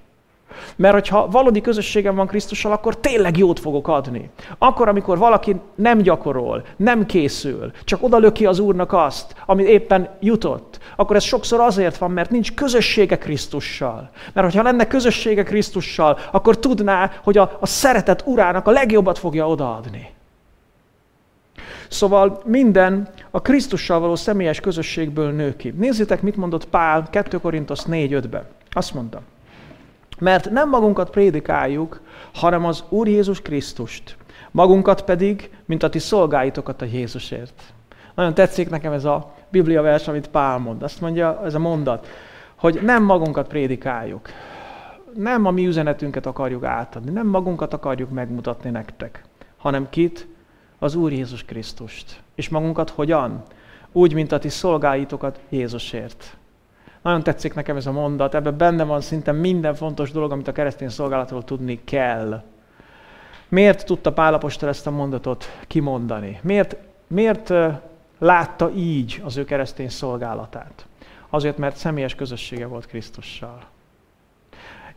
Mert hogyha valódi közösségem van Krisztussal, akkor tényleg jót fogok adni. Akkor, amikor valaki nem gyakorol, nem készül, csak oda löki az Úrnak azt, ami éppen jutott, akkor ez sokszor azért van, mert nincs közössége Krisztussal. Mert hogyha lenne közössége Krisztussal, akkor tudná, hogy a, a szeretet Urának a legjobbat fogja odaadni. Szóval minden a Krisztussal való személyes közösségből nő ki. Nézzétek, mit mondott Pál 2 Korintos 4.5-ben. Azt mondta, mert nem magunkat prédikáljuk, hanem az Úr Jézus Krisztust. Magunkat pedig, mint a ti szolgáitokat a Jézusért. Nagyon tetszik nekem ez a Biblia vers, amit Pál mond. Azt mondja, ez a mondat, hogy nem magunkat prédikáljuk. Nem a mi üzenetünket akarjuk átadni, nem magunkat akarjuk megmutatni nektek, hanem kit? Az Úr Jézus Krisztust. És magunkat hogyan? Úgy, mint a ti szolgáitokat Jézusért. Nagyon tetszik nekem ez a mondat, ebben benne van szinte minden fontos dolog, amit a keresztény szolgálatról tudni kell. Miért tudta Pálapostól ezt a mondatot kimondani? Miért, miért látta így az ő keresztény szolgálatát? Azért, mert személyes közössége volt Krisztussal.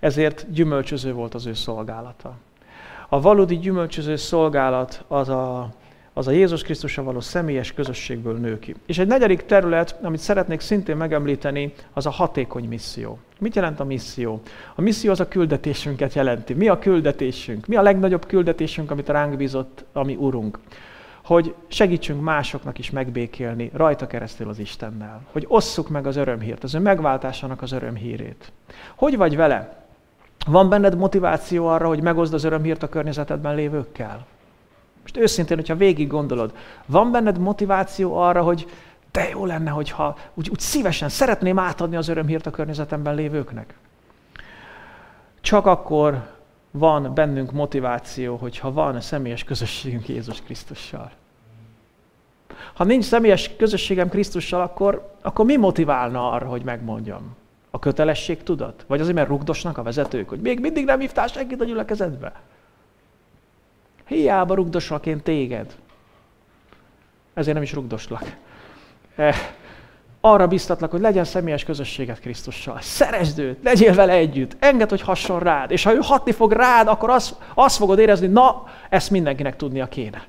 Ezért gyümölcsöző volt az ő szolgálata. A valódi gyümölcsöző szolgálat az a az a Jézus Krisztusra való személyes közösségből nő ki. És egy negyedik terület, amit szeretnék szintén megemlíteni, az a hatékony misszió. Mit jelent a misszió? A misszió az a küldetésünket jelenti. Mi a küldetésünk? Mi a legnagyobb küldetésünk, amit ránk bízott a mi Urunk? Hogy segítsünk másoknak is megbékélni rajta keresztül az Istennel. Hogy osszuk meg az örömhírt, az ő megváltásának az örömhírét. Hogy vagy vele? Van benned motiváció arra, hogy megozd az örömhírt a környezetedben lévőkkel? Most őszintén, hogyha végig gondolod, van benned motiváció arra, hogy de jó lenne, hogyha úgy, úgy szívesen szeretném átadni az örömhírt a környezetemben lévőknek. Csak akkor van bennünk motiváció, hogyha van személyes közösségünk Jézus Krisztussal. Ha nincs személyes közösségem Krisztussal, akkor, akkor mi motiválna arra, hogy megmondjam? A kötelesség tudat? Vagy azért, mert rugdosnak a vezetők, hogy még mindig nem hívtál senkit a gyülekezetbe? Hiába rugdoslak én téged. Ezért nem is rugdoslak. Eh, arra biztatlak, hogy legyen személyes közösséget Krisztussal. Szeresd őt, legyél vele együtt, enged, hogy hasson rád. És ha ő hatni fog rád, akkor azt, azt fogod érezni, na, ezt mindenkinek tudnia kéne.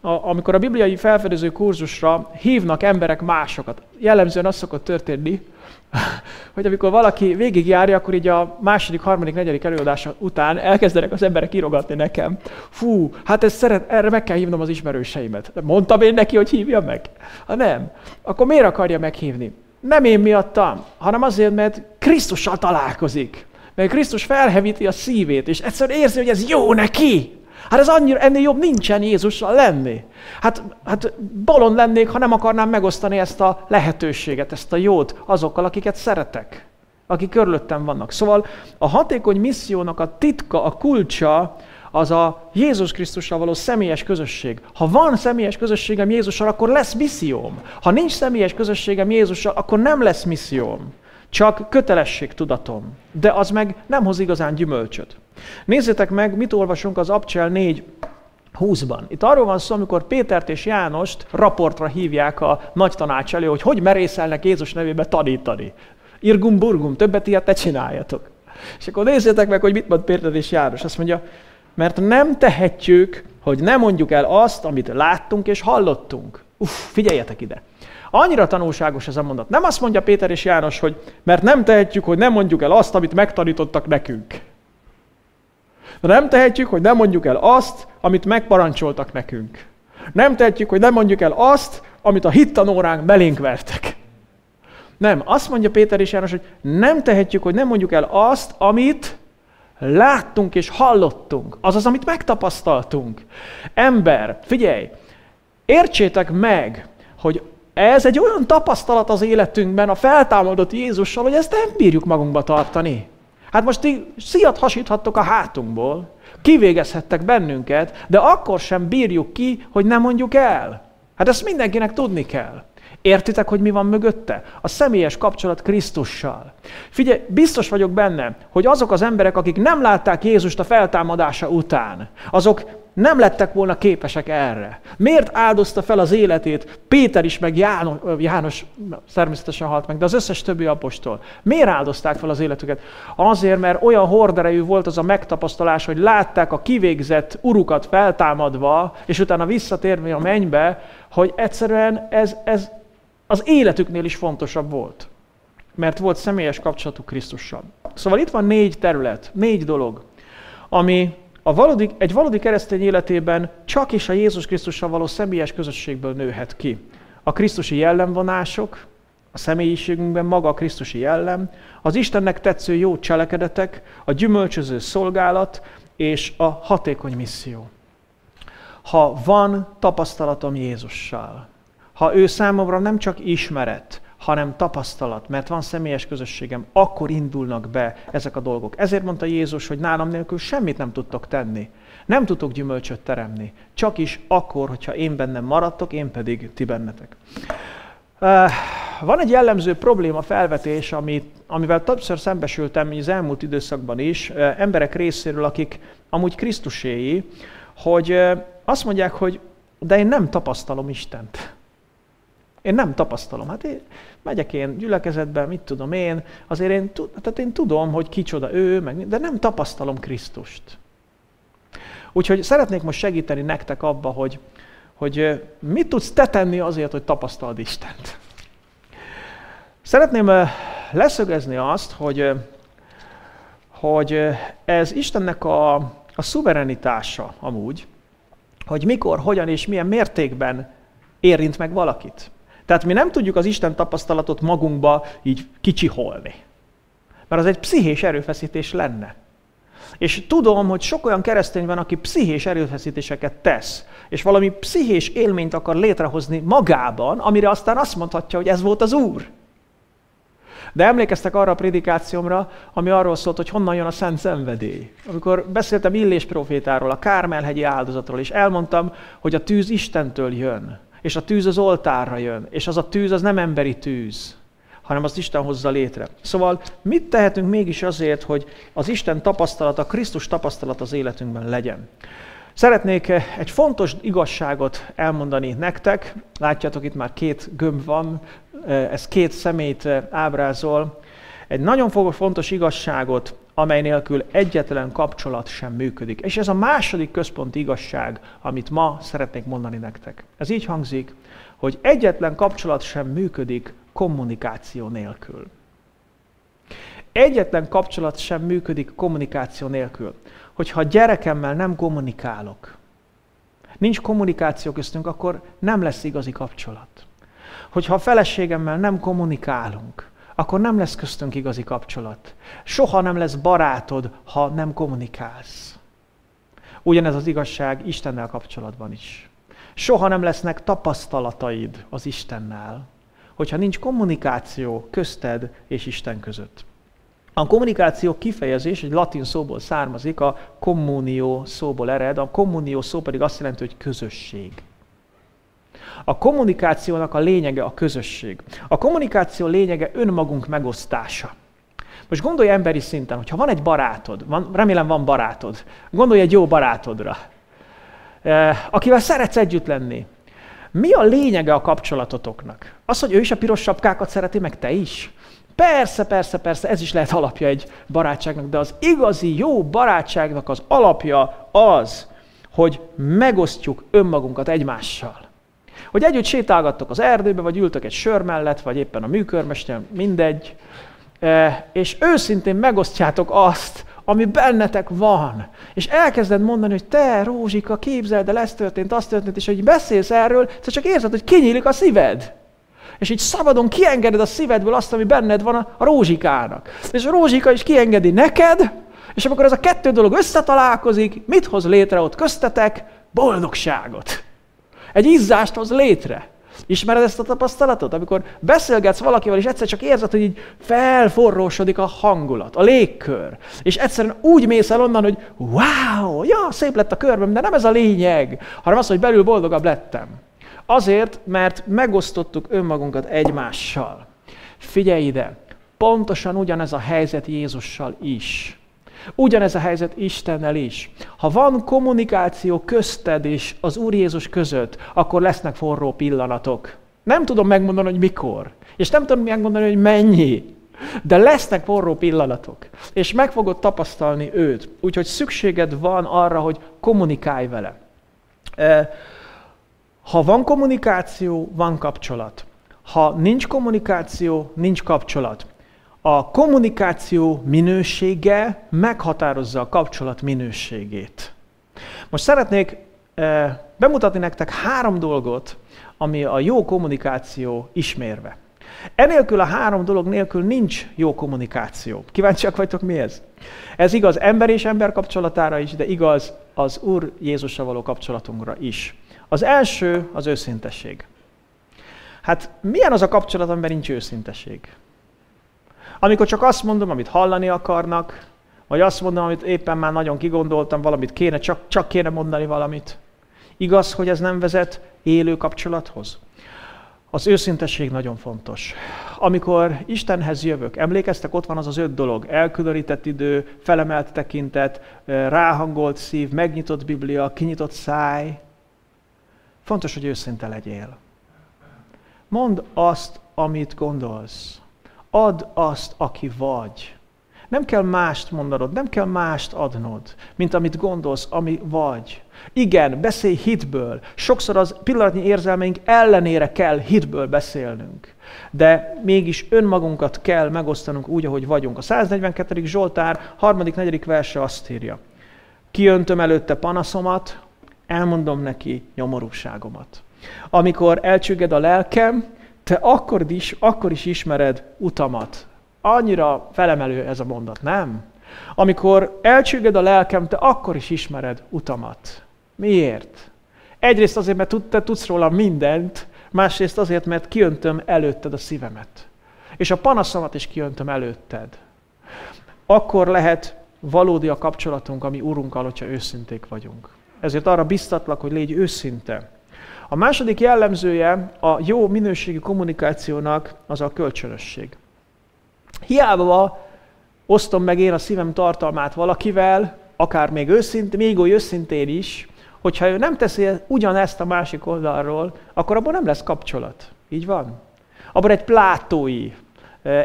A, amikor a bibliai felfedező kurzusra hívnak emberek másokat, jellemzően az szokott történni, hogy amikor valaki végigjárja, akkor így a második, harmadik, negyedik előadása után elkezdenek az emberek írogatni nekem. Fú, hát ez szeret, erre meg kell hívnom az ismerőseimet. Mondtam én neki, hogy hívja meg? Ha nem, akkor miért akarja meghívni? Nem én miattam, hanem azért, mert Krisztussal találkozik. Mert Krisztus felhevíti a szívét, és egyszerűen érzi, hogy ez jó neki. Hát ez annyira, ennél jobb nincsen Jézussal lenni. Hát, hát bolond lennék, ha nem akarnám megosztani ezt a lehetőséget, ezt a jót azokkal, akiket szeretek, akik körülöttem vannak. Szóval a hatékony missziónak a titka, a kulcsa az a Jézus Krisztussal való személyes közösség. Ha van személyes közösségem Jézussal, akkor lesz misszióm. Ha nincs személyes közösségem Jézussal, akkor nem lesz misszióm. Csak kötelességtudatom. De az meg nem hoz igazán gyümölcsöt. Nézzétek meg, mit olvasunk az Abcsel 4 20-ban. Itt arról van szó, amikor Pétert és Jánost raportra hívják a nagy tanács elő, hogy hogy merészelnek Jézus nevébe tanítani. Irgum burgum, többet ilyet ne csináljatok. És akkor nézzétek meg, hogy mit mond Péter és János. Azt mondja, mert nem tehetjük, hogy nem mondjuk el azt, amit láttunk és hallottunk. Uff, figyeljetek ide. Annyira tanulságos ez a mondat. Nem azt mondja Péter és János, hogy mert nem tehetjük, hogy nem mondjuk el azt, amit megtanítottak nekünk. De nem tehetjük, hogy nem mondjuk el azt, amit megparancsoltak nekünk. Nem tehetjük, hogy nem mondjuk el azt, amit a hittanóránk belénk vertek. Nem, azt mondja Péter és János, hogy nem tehetjük, hogy nem mondjuk el azt, amit láttunk és hallottunk. Azaz, amit megtapasztaltunk. Ember, figyelj, értsétek meg, hogy ez egy olyan tapasztalat az életünkben a feltámadott Jézussal, hogy ezt nem bírjuk magunkba tartani. Hát most ti szíjat hasíthattok a hátunkból, kivégezhettek bennünket, de akkor sem bírjuk ki, hogy nem mondjuk el. Hát ezt mindenkinek tudni kell. Értitek, hogy mi van mögötte? A személyes kapcsolat Krisztussal. Figyelj, biztos vagyok benne, hogy azok az emberek, akik nem látták Jézust a feltámadása után, azok nem lettek volna képesek erre. Miért áldozta fel az életét Péter is, meg János, János természetesen halt meg, de az összes többi apostol? Miért áldozták fel az életüket? Azért, mert olyan horderejű volt az a megtapasztalás, hogy látták a kivégzett urukat feltámadva, és utána visszatérni a mennybe, hogy egyszerűen ez, ez az életüknél is fontosabb volt. Mert volt személyes kapcsolatuk Krisztussal. Szóval itt van négy terület, négy dolog, ami a valódi, egy valódi keresztény életében csak is a Jézus Krisztussal való személyes közösségből nőhet ki. A Krisztusi jellemvonások, a személyiségünkben maga a Krisztusi jellem, az Istennek tetsző jó cselekedetek, a gyümölcsöző szolgálat és a hatékony misszió. Ha van tapasztalatom Jézussal, ha ő számomra nem csak ismeret, hanem tapasztalat, mert van személyes közösségem, akkor indulnak be ezek a dolgok. Ezért mondta Jézus, hogy nálam nélkül semmit nem tudtok tenni. Nem tudok gyümölcsöt teremni. Csak is akkor, hogyha én bennem maradtok, én pedig ti bennetek. Van egy jellemző probléma felvetés, amit, amivel többször szembesültem az elmúlt időszakban is, emberek részéről, akik amúgy Krisztuséi, hogy azt mondják, hogy de én nem tapasztalom Istent. Én nem tapasztalom. Hát én megyek én gyülekezetben, mit tudom én, azért én, tehát én tudom, hogy kicsoda ő, meg, de nem tapasztalom Krisztust. Úgyhogy szeretnék most segíteni nektek abba, hogy, hogy mit tudsz te tenni azért, hogy tapasztald Istent. Szeretném leszögezni azt, hogy, hogy ez Istennek a, a szuverenitása amúgy, hogy mikor, hogyan és milyen mértékben érint meg valakit. Tehát mi nem tudjuk az Isten tapasztalatot magunkba így kicsiholni. Mert az egy pszichés erőfeszítés lenne. És tudom, hogy sok olyan keresztény van, aki pszichés erőfeszítéseket tesz, és valami pszichés élményt akar létrehozni magában, amire aztán azt mondhatja, hogy ez volt az Úr. De emlékeztek arra a prédikációmra, ami arról szólt, hogy honnan jön a szent szenvedély. Amikor beszéltem Illés profétáról, a Kármelhegyi áldozatról, és elmondtam, hogy a tűz Istentől jön és a tűz az oltárra jön, és az a tűz az nem emberi tűz, hanem azt Isten hozza létre. Szóval mit tehetünk mégis azért, hogy az Isten tapasztalata, Krisztus tapasztalat az életünkben legyen? Szeretnék egy fontos igazságot elmondani nektek. Látjátok, itt már két gömb van, ez két szemét ábrázol. Egy nagyon fontos igazságot amely nélkül egyetlen kapcsolat sem működik. És ez a második központi igazság, amit ma szeretnék mondani nektek. Ez így hangzik, hogy egyetlen kapcsolat sem működik kommunikáció nélkül. Egyetlen kapcsolat sem működik kommunikáció nélkül. Hogyha a gyerekemmel nem kommunikálok, nincs kommunikáció köztünk, akkor nem lesz igazi kapcsolat. Hogyha a feleségemmel nem kommunikálunk, akkor nem lesz köztünk igazi kapcsolat. Soha nem lesz barátod, ha nem kommunikálsz. Ugyanez az igazság Istennel kapcsolatban is. Soha nem lesznek tapasztalataid az Istennel, hogyha nincs kommunikáció közted és Isten között. A kommunikáció kifejezés egy latin szóból származik, a communio szóból ered, a communio szó pedig azt jelenti, hogy közösség. A kommunikációnak a lényege a közösség. A kommunikáció lényege önmagunk megosztása. Most gondolj emberi szinten, hogyha van egy barátod, van, remélem van barátod, gondolj egy jó barátodra, eh, akivel szeretsz együtt lenni. Mi a lényege a kapcsolatotoknak? Az, hogy ő is a piros sapkákat szereti, meg te is? Persze, persze, persze, ez is lehet alapja egy barátságnak, de az igazi jó barátságnak az alapja az, hogy megosztjuk önmagunkat egymással. Hogy együtt sétálgattok az erdőbe, vagy ültök egy sör mellett, vagy éppen a műkörmester, mindegy, e, és őszintén megosztjátok azt, ami bennetek van. És elkezded mondani, hogy te, Rózsika, képzeld el, ez történt, az történt, és hogy beszélsz erről, csak érzed, hogy kinyílik a szíved. És így szabadon kiengeded a szívedből azt, ami benned van a rózsikának. És a rózsika is kiengedi neked, és amikor ez a kettő dolog összetalálkozik, mit hoz létre ott köztetek? Boldogságot. Egy izzást hoz létre. Ismered ezt a tapasztalatot? Amikor beszélgetsz valakivel, és egyszer csak érzed, hogy így felforrósodik a hangulat, a légkör. És egyszerűen úgy mész el onnan, hogy wow, ja, szép lett a körben, de nem ez a lényeg, hanem az, hogy belül boldogabb lettem. Azért, mert megosztottuk önmagunkat egymással. Figyelj ide, pontosan ugyanez a helyzet Jézussal is. Ugyanez a helyzet Istennel is. Ha van kommunikáció közted és az Úr Jézus között, akkor lesznek forró pillanatok. Nem tudom megmondani, hogy mikor. És nem tudom megmondani, hogy mennyi. De lesznek forró pillanatok. És meg fogod tapasztalni őt. Úgyhogy szükséged van arra, hogy kommunikálj vele. Ha van kommunikáció, van kapcsolat. Ha nincs kommunikáció, nincs kapcsolat. A kommunikáció minősége meghatározza a kapcsolat minőségét. Most szeretnék eh, bemutatni nektek három dolgot, ami a jó kommunikáció ismérve. Enélkül a három dolog nélkül nincs jó kommunikáció. Kíváncsiak vagytok mi ez? Ez igaz ember és ember kapcsolatára is, de igaz az Úr Jézusra való kapcsolatunkra is. Az első az őszintesség. Hát milyen az a kapcsolat, amiben nincs őszintesség? Amikor csak azt mondom, amit hallani akarnak, vagy azt mondom, amit éppen már nagyon kigondoltam, valamit kéne, csak, csak kéne mondani valamit. Igaz, hogy ez nem vezet élő kapcsolathoz? Az őszintesség nagyon fontos. Amikor Istenhez jövök, emlékeztek, ott van az az öt dolog, elkülönített idő, felemelt tekintet, ráhangolt szív, megnyitott Biblia, kinyitott száj. Fontos, hogy őszinte legyél. Mondd azt, amit gondolsz. Add azt, aki vagy. Nem kell mást mondanod, nem kell mást adnod, mint amit gondolsz, ami vagy. Igen, beszélj hitből. Sokszor az pillanatnyi érzelmeink ellenére kell hitből beszélnünk. De mégis önmagunkat kell megosztanunk úgy, ahogy vagyunk. A 142. Zsoltár 3.-4. verse azt írja. Kiöntöm előtte panaszomat, elmondom neki nyomorúságomat. Amikor elcsügged a lelkem, te akkor is, akkor is ismered utamat. Annyira felemelő ez a mondat, nem? Amikor elcsügged a lelkem, te akkor is ismered utamat. Miért? Egyrészt azért, mert te tudsz róla mindent, másrészt azért, mert kiöntöm előtted a szívemet. És a panaszomat is kiöntöm előtted. Akkor lehet valódi a kapcsolatunk, ami Urunkkal, hogyha őszinték vagyunk. Ezért arra biztatlak, hogy légy őszinte. A második jellemzője a jó minőségű kommunikációnak az a kölcsönösség. Hiába osztom meg én a szívem tartalmát valakivel, akár még, őszint, még oly őszintén is, hogyha ő nem teszi ugyanezt a másik oldalról, akkor abban nem lesz kapcsolat. Így van? Abban egy plátói,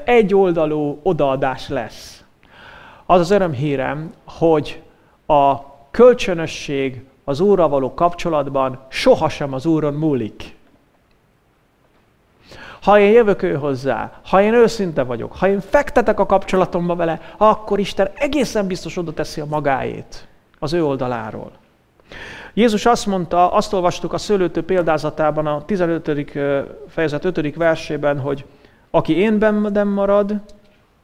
egyoldalú odaadás lesz. Az az örömhírem, hogy a kölcsönösség az Úrral való kapcsolatban sohasem az Úron múlik. Ha én jövök ő hozzá, ha én őszinte vagyok, ha én fektetek a kapcsolatomba vele, akkor Isten egészen biztos oda teszi a magáét az ő oldaláról. Jézus azt mondta, azt olvastuk a szőlőtő példázatában, a 15. fejezet 5. versében, hogy aki én bennem marad,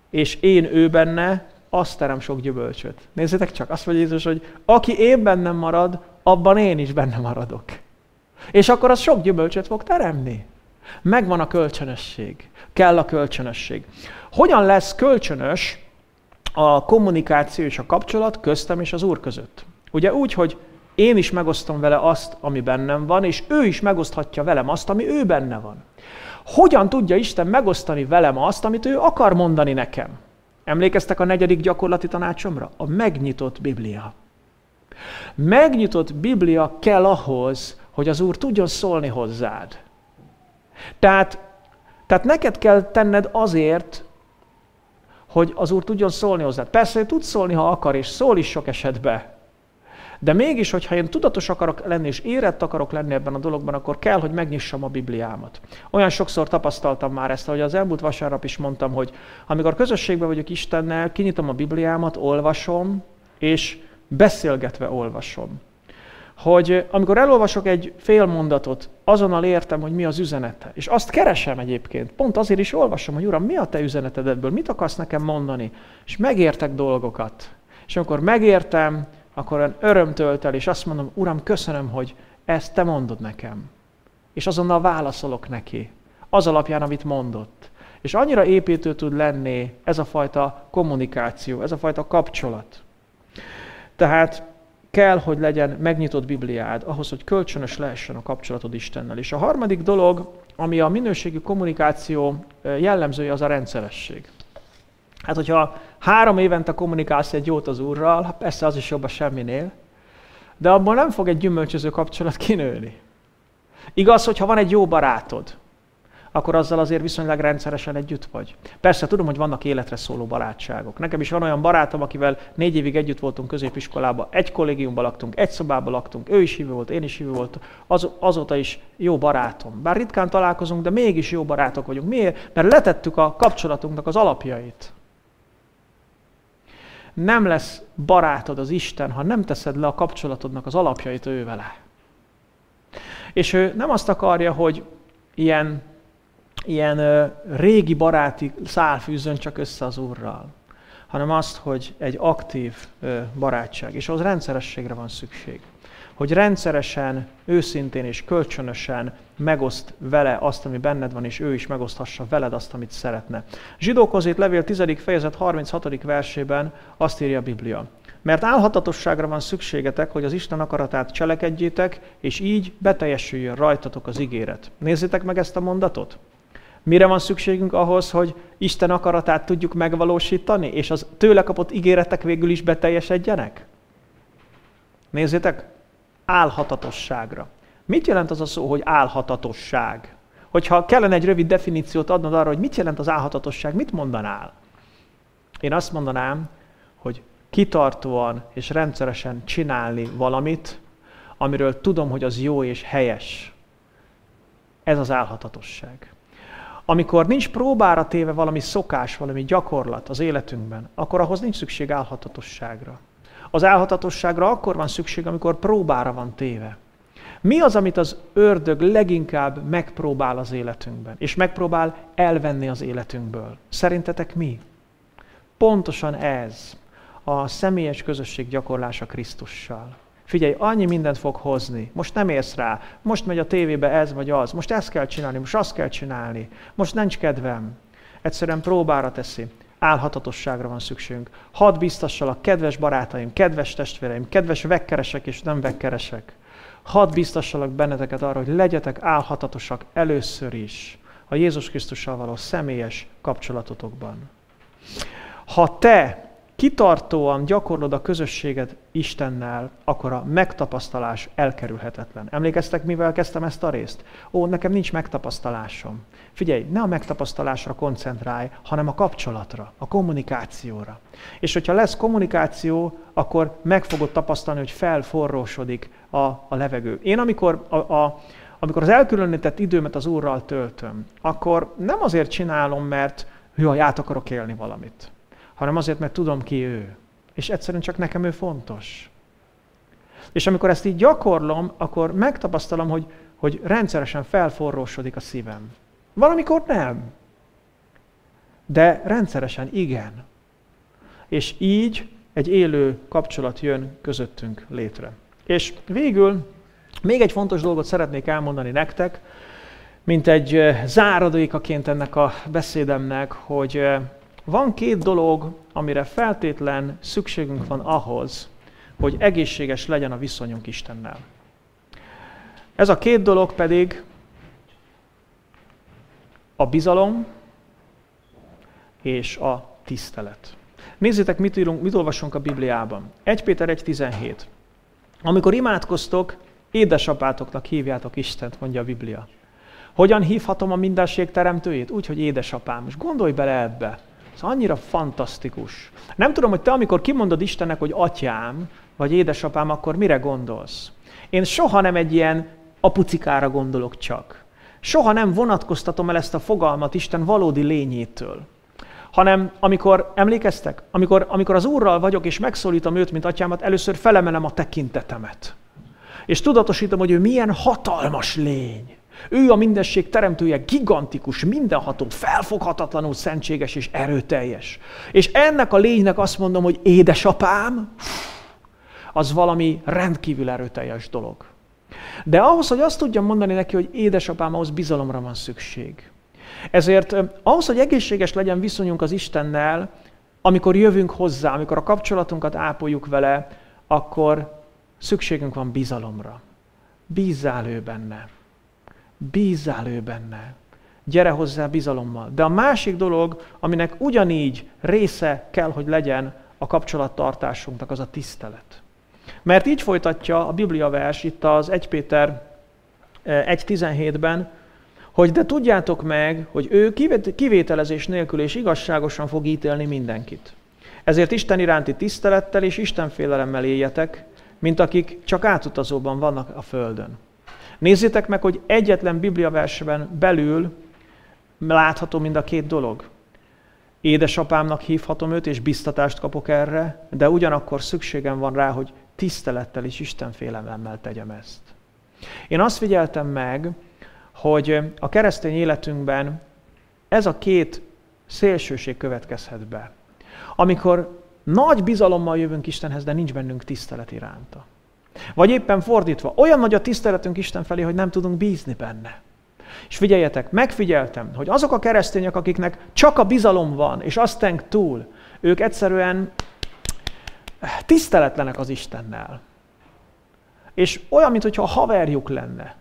és én ő benne, azt terem sok gyümölcsöt. Nézzétek csak, azt mondja Jézus, hogy aki én bennem marad, abban én is benne maradok. És akkor az sok gyümölcsöt fog teremni. Megvan a kölcsönösség. Kell a kölcsönösség. Hogyan lesz kölcsönös a kommunikáció és a kapcsolat köztem és az Úr között? Ugye úgy, hogy én is megosztom vele azt, ami bennem van, és ő is megoszthatja velem azt, ami ő benne van. Hogyan tudja Isten megosztani velem azt, amit ő akar mondani nekem? Emlékeztek a negyedik gyakorlati tanácsomra? A megnyitott Biblia. Megnyitott Biblia kell ahhoz, hogy az Úr tudjon szólni hozzád. Tehát, tehát neked kell tenned azért, hogy az Úr tudjon szólni hozzád. Persze, hogy tud szólni, ha akar, és szól is sok esetben. De mégis, hogyha én tudatos akarok lenni, és érett akarok lenni ebben a dologban, akkor kell, hogy megnyissam a Bibliámat. Olyan sokszor tapasztaltam már ezt, hogy az elmúlt vasárnap is mondtam, hogy amikor közösségben vagyok Istennel, kinyitom a Bibliámat, olvasom, és beszélgetve olvasom. hogy amikor elolvasok egy fél mondatot, azonnal értem, hogy mi az üzenete. És azt keresem egyébként. Pont azért is olvasom, hogy Uram, mi a te üzeneted ebből? Mit akarsz nekem mondani? És megértek dolgokat. És amikor megértem, akkor olyan öröm tölt el, és azt mondom, Uram, köszönöm, hogy ezt te mondod nekem. És azonnal válaszolok neki. Az alapján, amit mondott. És annyira építő tud lenni ez a fajta kommunikáció, ez a fajta kapcsolat. Tehát kell, hogy legyen megnyitott Bibliád, ahhoz, hogy kölcsönös lehessen a kapcsolatod Istennel. És a harmadik dolog, ami a minőségi kommunikáció jellemzője, az a rendszeresség. Hát, hogyha három évente kommunikálsz egy jót az Úrral, hát persze az is jobb a semminél, de abban nem fog egy gyümölcsöző kapcsolat kinőni. Igaz, hogyha van egy jó barátod, akkor azzal azért viszonylag rendszeresen együtt vagy. Persze tudom, hogy vannak életre szóló barátságok. Nekem is van olyan barátom, akivel négy évig együtt voltunk középiskolában, egy kollégiumban laktunk, egy szobában laktunk, ő is hívő volt, én is hívő volt, az, azóta is jó barátom. Bár ritkán találkozunk, de mégis jó barátok vagyunk. Miért? Mert letettük a kapcsolatunknak az alapjait. Nem lesz barátod az Isten, ha nem teszed le a kapcsolatodnak az alapjait ő vele. És ő nem azt akarja, hogy ilyen ilyen ö, régi baráti szál fűzön csak össze az Úrral, hanem azt, hogy egy aktív ö, barátság, és ahhoz rendszerességre van szükség. Hogy rendszeresen, őszintén és kölcsönösen megoszt vele azt, ami benned van, és ő is megoszthassa veled azt, amit szeretne. Zsidókozét levél 10. fejezet 36. versében azt írja a Biblia. Mert álhatatosságra van szükségetek, hogy az Isten akaratát cselekedjétek, és így beteljesüljön rajtatok az ígéret. Nézzétek meg ezt a mondatot. Mire van szükségünk ahhoz, hogy Isten akaratát tudjuk megvalósítani, és az tőle kapott ígéretek végül is beteljesedjenek? Nézzétek, álhatatosságra. Mit jelent az a szó, hogy álhatatosság? Hogyha kellene egy rövid definíciót adnod arra, hogy mit jelent az álhatatosság, mit mondanál? Én azt mondanám, hogy kitartóan és rendszeresen csinálni valamit, amiről tudom, hogy az jó és helyes. Ez az álhatatosság. Amikor nincs próbára téve valami szokás, valami gyakorlat az életünkben, akkor ahhoz nincs szükség álhatatosságra. Az álhatatosságra akkor van szükség, amikor próbára van téve. Mi az, amit az ördög leginkább megpróbál az életünkben, és megpróbál elvenni az életünkből? Szerintetek mi? Pontosan ez a személyes közösség gyakorlása Krisztussal. Figyelj, annyi mindent fog hozni. Most nem érsz rá. Most megy a tévébe ez vagy az. Most ezt kell csinálni, most azt kell csinálni. Most nincs kedvem. Egyszerűen próbára teszi. Álhatatosságra van szükségünk. Hadd biztassalak, kedves barátaim, kedves testvéreim, kedves vekkeresek és nem vekkeresek. Hadd biztassalak benneteket arra, hogy legyetek álhatatosak először is a Jézus Krisztussal való személyes kapcsolatotokban. Ha te kitartóan gyakorlod a közösséget Istennel, akkor a megtapasztalás elkerülhetetlen. Emlékeztek, mivel kezdtem ezt a részt? Ó, nekem nincs megtapasztalásom. Figyelj, ne a megtapasztalásra koncentrálj, hanem a kapcsolatra, a kommunikációra. És hogyha lesz kommunikáció, akkor meg fogod tapasztalni, hogy felforrósodik a, a levegő. Én amikor a, a amikor az elkülönített időmet az Úrral töltöm, akkor nem azért csinálom, mert jaj, át akarok élni valamit hanem azért, mert tudom ki ő. És egyszerűen csak nekem ő fontos. És amikor ezt így gyakorlom, akkor megtapasztalom, hogy, hogy rendszeresen felforrósodik a szívem. Valamikor nem. De rendszeresen igen. És így egy élő kapcsolat jön közöttünk létre. És végül még egy fontos dolgot szeretnék elmondani nektek, mint egy eh, záradékaként ennek a beszédemnek, hogy eh, van két dolog, amire feltétlen szükségünk van ahhoz, hogy egészséges legyen a viszonyunk Istennel. Ez a két dolog pedig a bizalom és a tisztelet. Nézzétek, mit, írunk, mit olvasunk a Bibliában. 1 Péter 1.17. Amikor imádkoztok, édesapátoknak hívjátok Istent, mondja a Biblia. Hogyan hívhatom a mindenség teremtőjét? Úgy, hogy édesapám. És gondolj bele ebbe. Ez annyira fantasztikus. Nem tudom, hogy te, amikor kimondod Istennek, hogy atyám, vagy édesapám, akkor mire gondolsz? Én soha nem egy ilyen apucikára gondolok csak. Soha nem vonatkoztatom el ezt a fogalmat Isten valódi lényétől. Hanem amikor, emlékeztek? Amikor, amikor az Úrral vagyok, és megszólítom őt, mint atyámat, először felemelem a tekintetemet. És tudatosítom, hogy ő milyen hatalmas lény. Ő a mindesség teremtője, gigantikus, mindenható, felfoghatatlanul szentséges és erőteljes. És ennek a lénynek azt mondom, hogy édesapám, az valami rendkívül erőteljes dolog. De ahhoz, hogy azt tudjam mondani neki, hogy édesapám, ahhoz bizalomra van szükség. Ezért ahhoz, hogy egészséges legyen viszonyunk az Istennel, amikor jövünk hozzá, amikor a kapcsolatunkat ápoljuk vele, akkor szükségünk van bizalomra. Bízzál ő benne. Bízzál ő benne. Gyere hozzá bizalommal. De a másik dolog, aminek ugyanígy része kell, hogy legyen a kapcsolattartásunknak, az a tisztelet. Mert így folytatja a Biblia vers itt az 1 Péter 1.17-ben, eh, hogy de tudjátok meg, hogy ő kivételezés nélkül és igazságosan fog ítélni mindenkit. Ezért Isten iránti tisztelettel és Istenfélelemmel éljetek, mint akik csak átutazóban vannak a Földön. Nézzétek meg, hogy egyetlen bibliaversben belül látható mind a két dolog. Édesapámnak hívhatom őt, és biztatást kapok erre, de ugyanakkor szükségem van rá, hogy tisztelettel és Istenfélelemmel tegyem ezt. Én azt figyeltem meg, hogy a keresztény életünkben ez a két szélsőség következhet be. Amikor nagy bizalommal jövünk Istenhez, de nincs bennünk tisztelet iránta. Vagy éppen fordítva, olyan nagy a tiszteletünk Isten felé, hogy nem tudunk bízni benne. És figyeljetek, megfigyeltem, hogy azok a keresztények, akiknek csak a bizalom van, és aztán túl, ők egyszerűen tiszteletlenek az Istennel. És olyan, mintha haverjuk lenne.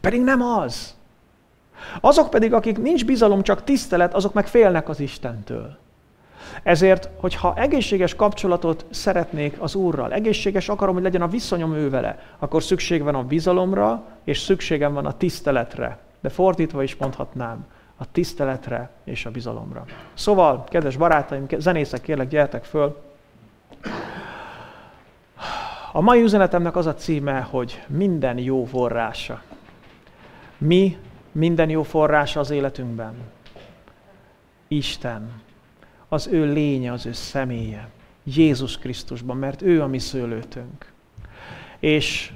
Pedig nem az. Azok pedig, akik nincs bizalom, csak tisztelet, azok meg félnek az Istentől. Ezért, hogyha egészséges kapcsolatot szeretnék az Úrral, egészséges akarom, hogy legyen a viszonyom ő vele, akkor szükség van a bizalomra, és szükségem van a tiszteletre. De fordítva is mondhatnám, a tiszteletre és a bizalomra. Szóval, kedves barátaim, zenészek, kérlek, gyertek föl. A mai üzenetemnek az a címe, hogy minden jó forrása. Mi minden jó forrása az életünkben? Isten. Az ő lénye, az ő személye. Jézus Krisztusban, mert ő a mi szőlőtünk. És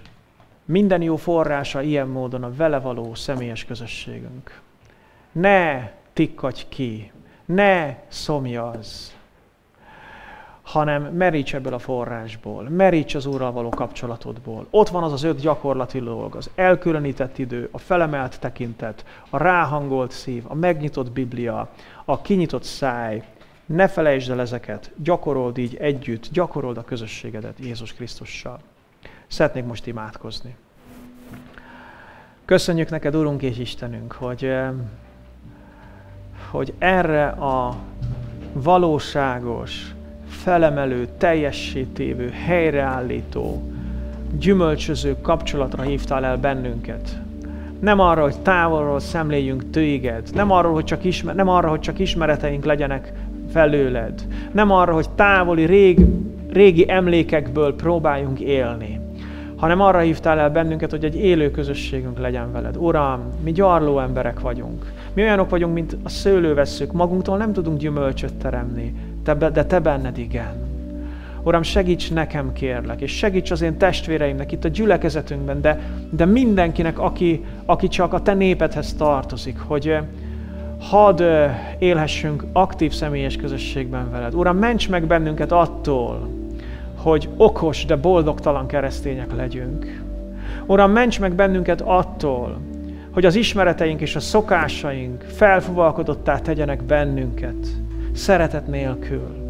minden jó forrása ilyen módon a vele való személyes közösségünk. Ne tikkadj ki, ne szomjazz, hanem meríts ebből a forrásból, meríts az Úrral való kapcsolatodból. Ott van az az öt gyakorlati dolog, az elkülönített idő, a felemelt tekintet, a ráhangolt szív, a megnyitott Biblia, a kinyitott száj. Ne felejtsd el ezeket, gyakorold így együtt, gyakorold a közösségedet Jézus Krisztussal. Szeretnék most imádkozni. Köszönjük neked, Urunk és Istenünk, hogy, eh, hogy erre a valóságos, felemelő, teljessé helyreállító, gyümölcsöző kapcsolatra hívtál el bennünket. Nem arra, hogy távolról szemléljünk téged, nem arra, hogy csak, ismer, nem arra, hogy csak ismereteink legyenek felőled, nem arra, hogy távoli, rég, régi emlékekből próbáljunk élni, hanem arra hívtál el bennünket, hogy egy élő közösségünk legyen veled. Uram, mi gyarló emberek vagyunk. Mi olyanok vagyunk, mint a szőlővesszők. Magunktól nem tudunk gyümölcsöt teremni, de te benned igen. Uram, segíts nekem, kérlek, és segíts az én testvéreimnek itt a gyülekezetünkben, de, de mindenkinek, aki, aki csak a te népedhez tartozik, hogy hadd élhessünk aktív személyes közösségben veled. Uram, ments meg bennünket attól, hogy okos, de boldogtalan keresztények legyünk. Uram, ments meg bennünket attól, hogy az ismereteink és a szokásaink felfuvalkodottá tegyenek bennünket, szeretet nélkül.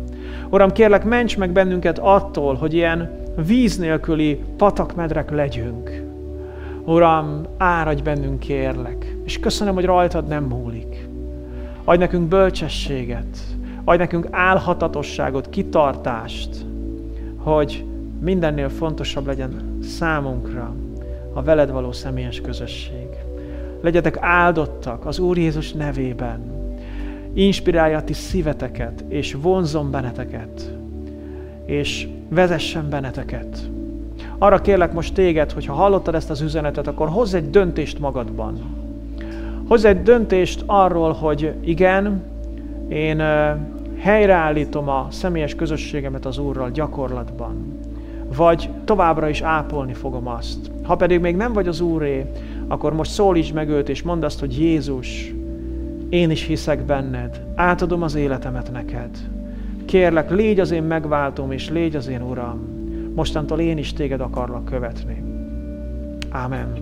Uram, kérlek, ments meg bennünket attól, hogy ilyen víz nélküli patakmedrek legyünk. Uram, áradj bennünk, kérlek, és köszönöm, hogy rajtad nem múlik. Adj nekünk bölcsességet, adj nekünk álhatatosságot, kitartást, hogy mindennél fontosabb legyen számunkra a veled való személyes közösség. Legyetek áldottak az Úr Jézus nevében. Inspirálja a ti szíveteket, és vonzon benneteket, és vezessen benneteket. Arra kérlek most téged, hogy ha hallottad ezt az üzenetet, akkor hozz egy döntést magadban. Hozz egy döntést arról, hogy igen, én helyreállítom a személyes közösségemet az Úrral gyakorlatban. vagy továbbra is ápolni fogom azt. Ha pedig még nem vagy az Úré, akkor most szólíts meg őt, és mondd azt, hogy Jézus, én is hiszek benned, átadom az életemet neked. Kérlek, légy az én megváltom, és légy az én Uram. Mostantól én is téged akarlak követni. Amen.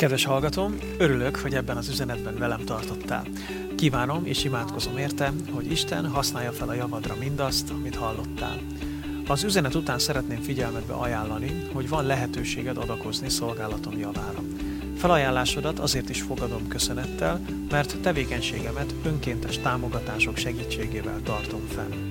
Kedves hallgatom, örülök, hogy ebben az üzenetben velem tartottál. Kívánom és imádkozom érte, hogy Isten használja fel a javadra mindazt, amit hallottál. Az üzenet után szeretném figyelmetbe ajánlani, hogy van lehetőséged adakozni szolgálatom javára. Felajánlásodat azért is fogadom köszönettel, mert tevékenységemet önkéntes támogatások segítségével tartom fenn.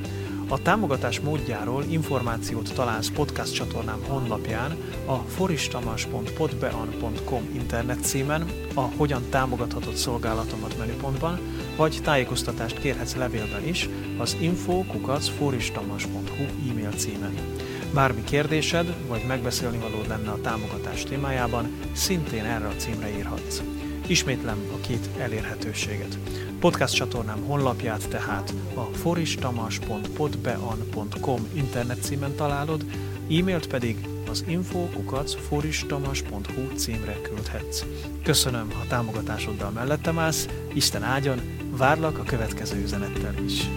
A támogatás módjáról információt találsz podcast csatornám honlapján, a foristamas.podbean.com internet címen, a Hogyan támogathatod szolgálatomat menüpontban, vagy tájékoztatást kérhetsz levélben is az info.foristamas.hu e-mail címen. Bármi kérdésed, vagy megbeszélni valód lenne a támogatás témájában, szintén erre a címre írhatsz. Ismétlem a két elérhetőséget. Podcast csatornám honlapját tehát a foristamas.podbean.com internet címen találod, e-mailt pedig az info.foristamas.hu címre küldhetsz. Köszönöm, ha támogatásoddal mellettem állsz, Isten áldjon, várlak a következő üzenettel is.